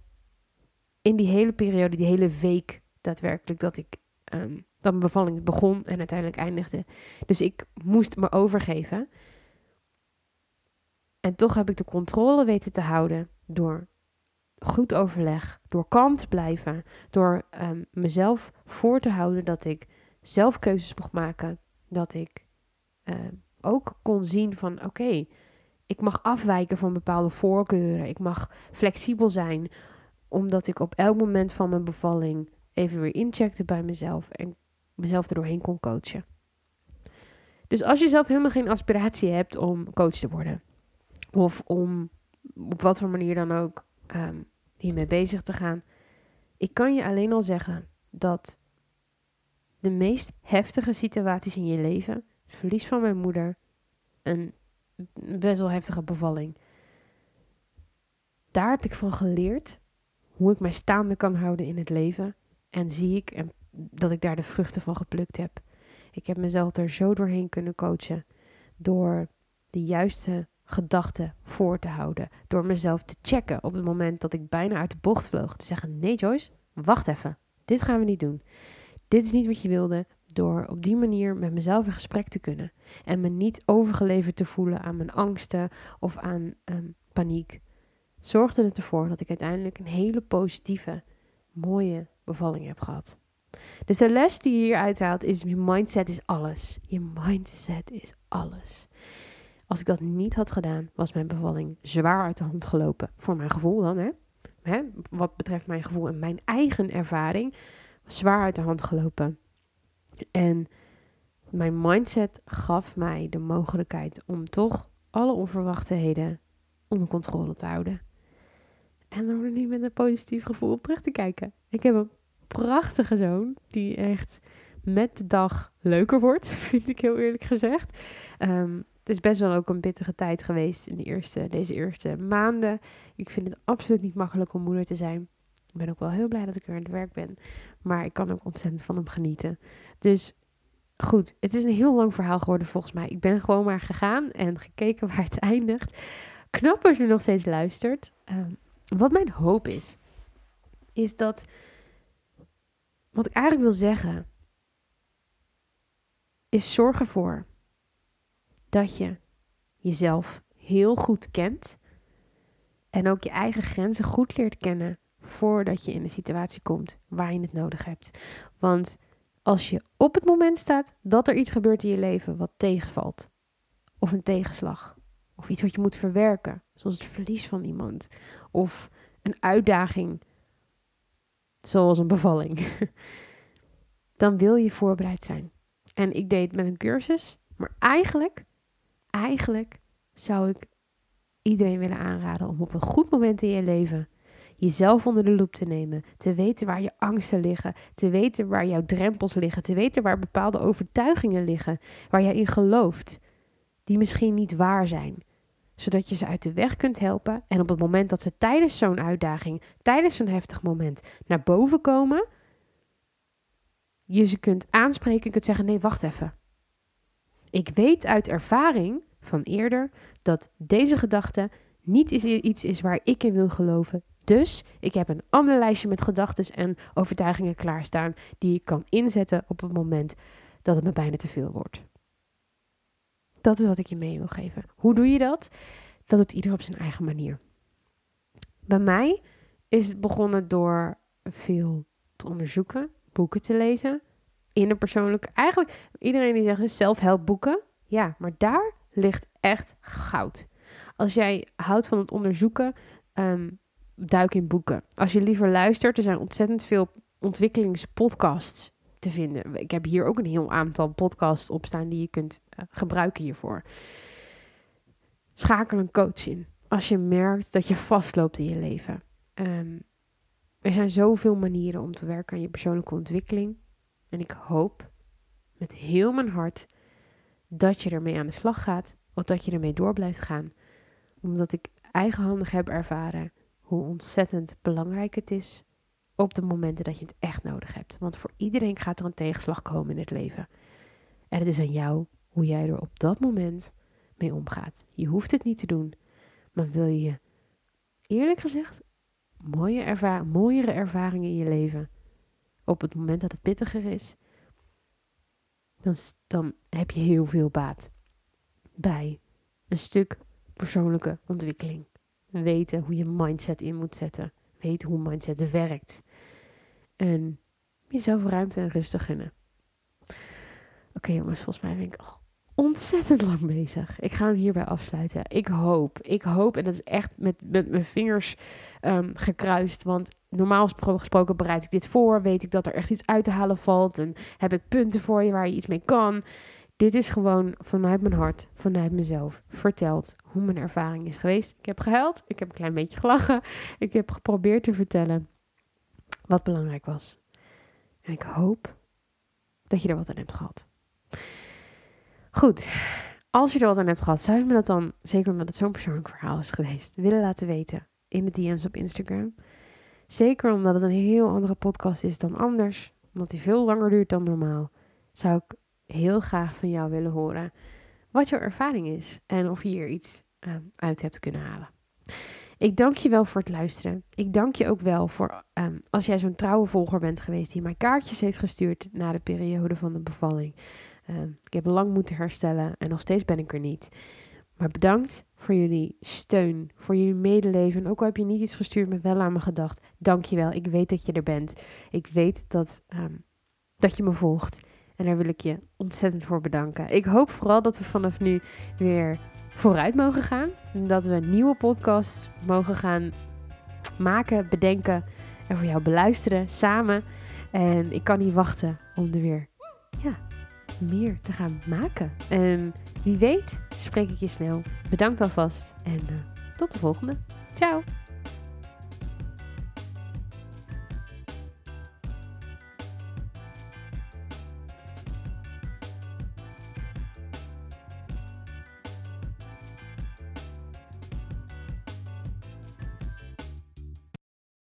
in die hele periode, die hele week daadwerkelijk dat ik um, dat mijn bevalling begon en uiteindelijk eindigde. Dus ik moest me overgeven. En toch heb ik de controle weten te houden door goed overleg, door kalm te blijven, door um, mezelf voor te houden dat ik zelf keuzes mocht maken, dat ik uh, ook kon zien van oké, ik mag afwijken van bepaalde voorkeuren, ik mag flexibel zijn, omdat ik op elk moment van mijn bevalling even weer incheckte bij mezelf en mezelf er doorheen kon coachen. Dus als je zelf helemaal geen aspiratie hebt om coach te worden, of om op wat voor manier dan ook um, hiermee bezig te gaan, ik kan je alleen al zeggen dat de meest heftige situaties in je leven, het verlies van mijn moeder, een best wel heftige bevalling, daar heb ik van geleerd hoe ik mij staande kan houden in het leven. En zie ik en dat ik daar de vruchten van geplukt heb. Ik heb mezelf er zo doorheen kunnen coachen. Door de juiste gedachten voor te houden. Door mezelf te checken op het moment dat ik bijna uit de bocht vloog. Te zeggen: Nee, Joyce, wacht even. Dit gaan we niet doen. Dit is niet wat je wilde. Door op die manier met mezelf in gesprek te kunnen. En me niet overgeleverd te voelen aan mijn angsten of aan um, paniek. Zorgde het ervoor dat ik uiteindelijk een hele positieve, mooie bevalling heb gehad. Dus de les die je hier uithaalt is: je mindset is alles. Je mindset is alles. Als ik dat niet had gedaan, was mijn bevalling zwaar uit de hand gelopen. Voor mijn gevoel dan, hè? hè? Wat betreft mijn gevoel en mijn eigen ervaring, zwaar uit de hand gelopen. En mijn mindset gaf mij de mogelijkheid om toch alle onverwachtenheden onder controle te houden. En er nu met een positief gevoel op terug te kijken. Ik heb een prachtige zoon die echt met de dag leuker wordt, vind ik heel eerlijk gezegd. Um, het is best wel ook een bittere tijd geweest in de eerste, deze eerste maanden. Ik vind het absoluut niet makkelijk om moeder te zijn. Ik ben ook wel heel blij dat ik weer aan het werk ben. Maar ik kan ook ontzettend van hem genieten. Dus goed, het is een heel lang verhaal geworden volgens mij. Ik ben gewoon maar gegaan en gekeken waar het eindigt. Knap als je nog steeds luistert. Um, wat mijn hoop is, is dat. Wat ik eigenlijk wil zeggen, is zorg ervoor dat je jezelf heel goed kent en ook je eigen grenzen goed leert kennen voordat je in een situatie komt waar je het nodig hebt. Want als je op het moment staat dat er iets gebeurt in je leven wat tegenvalt, of een tegenslag, of iets wat je moet verwerken, zoals het verlies van iemand, of een uitdaging, zoals een bevalling, dan wil je voorbereid zijn. En ik deed het met een cursus, maar eigenlijk eigenlijk zou ik iedereen willen aanraden om op een goed moment in je leven jezelf onder de loep te nemen, te weten waar je angsten liggen, te weten waar jouw drempels liggen, te weten waar bepaalde overtuigingen liggen, waar jij in gelooft, die misschien niet waar zijn, zodat je ze uit de weg kunt helpen en op het moment dat ze tijdens zo'n uitdaging, tijdens zo'n heftig moment naar boven komen, je ze kunt aanspreken en kunt zeggen: nee, wacht even. Ik weet uit ervaring van eerder dat deze gedachte niet iets is waar ik in wil geloven. Dus ik heb een ander lijstje met gedachten en overtuigingen klaarstaan die ik kan inzetten op het moment dat het me bijna te veel wordt. Dat is wat ik je mee wil geven. Hoe doe je dat? Dat doet ieder op zijn eigen manier. Bij mij is het begonnen door veel te onderzoeken, boeken te lezen, persoonlijk. Eigenlijk, iedereen die zegt zelfhelp boeken. Ja, maar daar ligt echt goud. Als jij houdt van het onderzoeken, um, duik in boeken. Als je liever luistert, er zijn ontzettend veel ontwikkelingspodcasts te vinden. Ik heb hier ook een heel aantal podcasts op staan die je kunt uh, gebruiken hiervoor. Schakel een coach in als je merkt dat je vastloopt in je leven. Um, er zijn zoveel manieren om te werken aan je persoonlijke ontwikkeling. En ik hoop met heel mijn hart dat je ermee aan de slag gaat. Of dat je ermee door blijft gaan. Omdat ik eigenhandig heb ervaren hoe ontzettend belangrijk het is op de momenten dat je het echt nodig hebt. Want voor iedereen gaat er een tegenslag komen in het leven. En het is aan jou hoe jij er op dat moment mee omgaat. Je hoeft het niet te doen, maar wil je eerlijk gezegd mooie mooiere ervaringen in je leven op het moment dat het pittiger is, dan, dan heb je heel veel baat bij een stuk persoonlijke ontwikkeling. Weten hoe je mindset in moet zetten. Weten hoe mindset werkt. En jezelf ruimte en rust te gunnen. Oké jongens, volgens mij ben ik ontzettend lang bezig. Ik ga hem hierbij afsluiten. Ik hoop, ik hoop, en dat is echt met, met mijn vingers um, gekruist. Want normaal gesproken bereid ik dit voor. Weet ik dat er echt iets uit te halen valt. En heb ik punten voor je waar je iets mee kan. Dit is gewoon vanuit mijn hart, vanuit mezelf, verteld hoe mijn ervaring is geweest. Ik heb gehuild, ik heb een klein beetje gelachen. Ik heb geprobeerd te vertellen wat belangrijk was. En ik hoop dat je er wat aan hebt gehad. Goed, als je er wat aan hebt gehad, zou je me dat dan, zeker omdat het zo'n persoonlijk verhaal is geweest, willen laten weten in de DM's op Instagram. Zeker omdat het een heel andere podcast is dan anders, omdat die veel langer duurt dan normaal, zou ik heel graag van jou willen horen wat jouw ervaring is en of je hier iets uh, uit hebt kunnen halen. Ik dank je wel voor het luisteren. Ik dank je ook wel voor um, als jij zo'n trouwe volger bent geweest die mij kaartjes heeft gestuurd na de periode van de bevalling. Uh, ik heb lang moeten herstellen en nog steeds ben ik er niet. Maar bedankt voor jullie steun, voor jullie medeleven. Ook al heb je niet iets gestuurd met wel aan me gedacht. Dank je wel. Ik weet dat je er bent. Ik weet dat, um, dat je me volgt. En daar wil ik je ontzettend voor bedanken. Ik hoop vooral dat we vanaf nu weer vooruit mogen gaan. Dat we nieuwe podcasts mogen gaan maken, bedenken en voor jou beluisteren samen. En ik kan niet wachten om er weer meer te gaan maken. En wie weet spreek ik je snel. Bedankt alvast en uh, tot de volgende. Ciao!